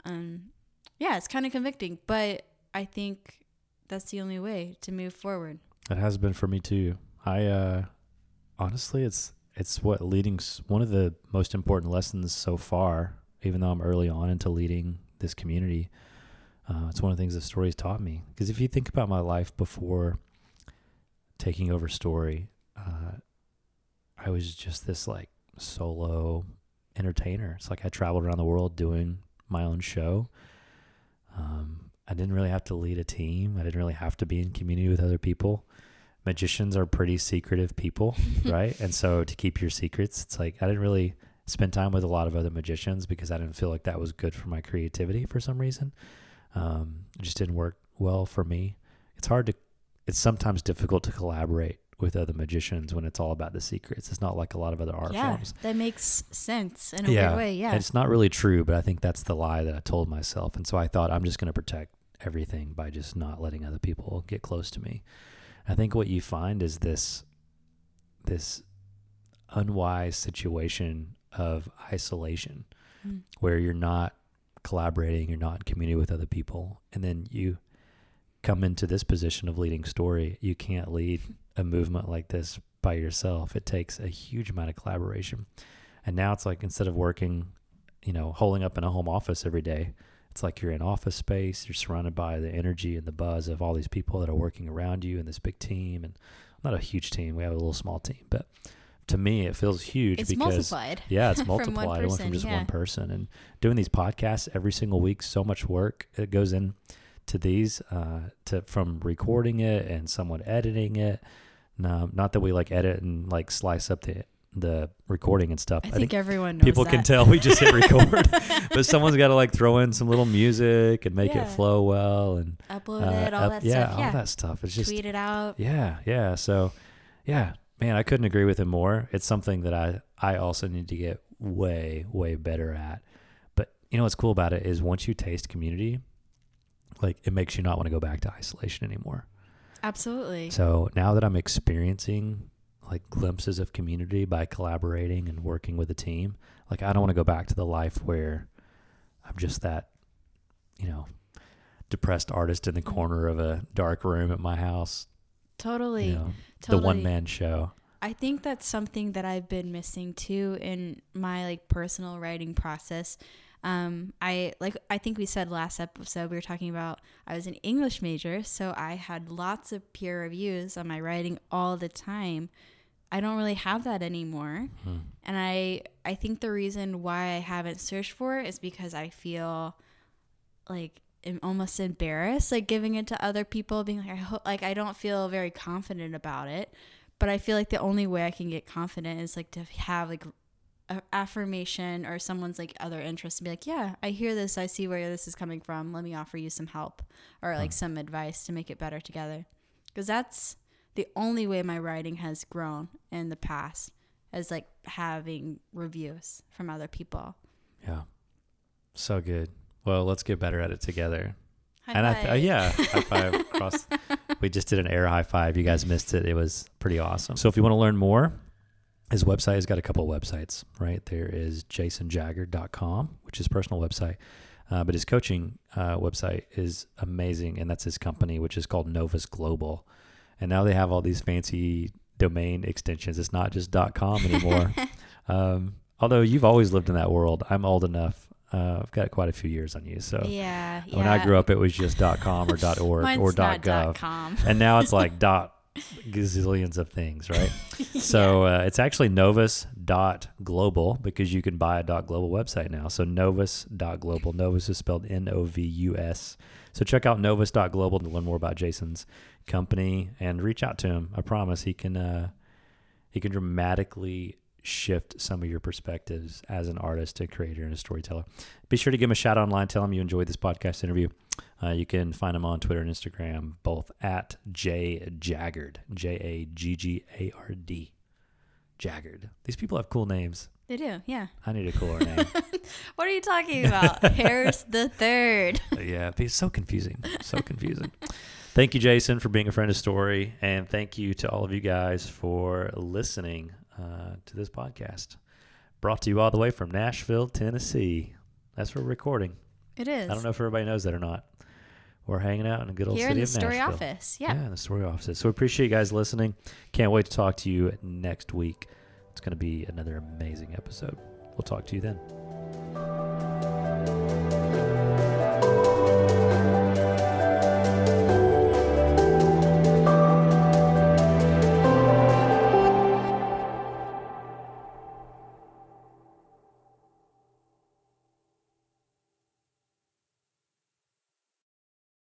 Um, yeah, it's kind of convicting, but I think that's the only way to move forward. It has been for me too. I uh honestly it's it's what leading one of the most important lessons so far, even though I'm early on into leading this community. Uh, it's one of the things that stories taught me. Because if you think about my life before taking over story, uh, I was just this like solo entertainer. It's like I traveled around the world doing my own show. Um, I didn't really have to lead a team. I didn't really have to be in community with other people. Magicians are pretty secretive people, *laughs* right? And so to keep your secrets, it's like I didn't really spend time with a lot of other magicians because I didn't feel like that was good for my creativity for some reason. Um, it just didn't work well for me. It's hard to, it's sometimes difficult to collaborate with other magicians when it's all about the secrets. It's not like a lot of other art yeah, forms. that makes sense in a Yeah, weird way. Yeah. And it's not really true, but I think that's the lie that I told myself. And so I thought I'm just going to protect everything by just not letting other people get close to me. I think what you find is this this unwise situation of isolation Mm. where you're not collaborating, you're not in community with other people, and then you come into this position of leading story. You can't lead *laughs* a movement like this by yourself. It takes a huge amount of collaboration. And now it's like instead of working, you know, holding up in a home office every day, it's like you're in office space, you're surrounded by the energy and the buzz of all these people that are working around you and this big team and not a huge team, we have a little small team, but to me it feels huge It's because multiplied. *laughs* yeah, it's from multiplied. it went from just yeah. one person and doing these podcasts every single week, so much work it goes in to these, uh, to from recording it and someone editing it. No, not that we like edit and like slice up the the recording and stuff. I think, everyone knows people can tell we just hit record, *laughs* but someone's got to like throw in some little music and make Yeah. it flow well and Upload uh, it, all up- that yeah, stuff. all that stuff. It's just Tweet it out. yeah, yeah. So, yeah, man, I couldn't agree with him more. It's something that I I also need to get way way better at. But you know what's cool about it is once you taste community, like it makes you not want to go back to isolation anymore. Absolutely. So now that I'm experiencing like glimpses of community by collaborating and working with a team, like I don't want to go back to the life where I'm just that, you know, depressed artist in the Mm. corner of a dark room at my house. totally. You know, totally. the one man show. I think that's something that I've been missing too in my like personal writing process. Um, I like I think we said last episode we were talking about I was an English major, so I had lots of peer reviews on my writing all the time. I don't really have that anymore. Hmm. And I I think the reason why I haven't searched for it is because I feel like I'm almost embarrassed like giving it to other people being like I hope like I don't feel very confident about it. But I feel like the only way I can get confident is like to have like affirmation or someone's like other interest to be like, yeah, I hear this, I see where this is coming from. Let me offer you some help or like some advice to make it better together. Because that's the only way my writing has grown in the past is like having reviews from other people. Yeah. So good. Well, let's get better at it together. High and I th- uh, five. yeah, high *laughs* five across. We just did an air high five. You guys missed it. It was pretty awesome. So if you want to learn more, his website has got a couple of websites, right? There is jasonjaggard.com, which is personal website. Uh, but his coaching uh, website is amazing, and that's his company, which is called Novus Global. And now they have all these fancy domain extensions. It's not just .com anymore. *laughs* um, although you've always lived in that world, I'm old enough. Uh, I've got quite a few years on you, so yeah, yeah. when I grew up, it was just .com or .org *laughs* Mine's or .gov, .com. and now it's like *laughs* dot gazillions of things, right? *laughs* So uh, it's actually Novus dot global because you can buy a dot global website now. So Novus dot global. Novus is spelled N O V U S. So check out Novus dot global to learn more about Jason's company and reach out to him. I promise he can uh, he can dramatically shift some of your perspectives as an artist, a creator, and a storyteller. Be sure to give him a shout out online. Tell him you enjoyed this podcast interview. Uh, you can find him on Twitter and Instagram, both at J Jaggard, J A G G A R D. Jaggard. These people have cool names. They do, yeah. I need a cooler name. *laughs* What are you talking about? *laughs* Harris the third. yeah, it's so confusing. So confusing. Thank you, Jason, for being a friend of Story. And thank you to all of you guys for listening uh, to this podcast. Brought to you all the way from Nashville, Tennessee. That's where we're recording. It is. I don't know if everybody knows that or not. We're hanging out in a good old Here city in the of story Nashville. office. Yeah. in the story office. So we appreciate you guys listening. Can't wait to talk to you next week. It's going to be another amazing episode. We'll talk to you then.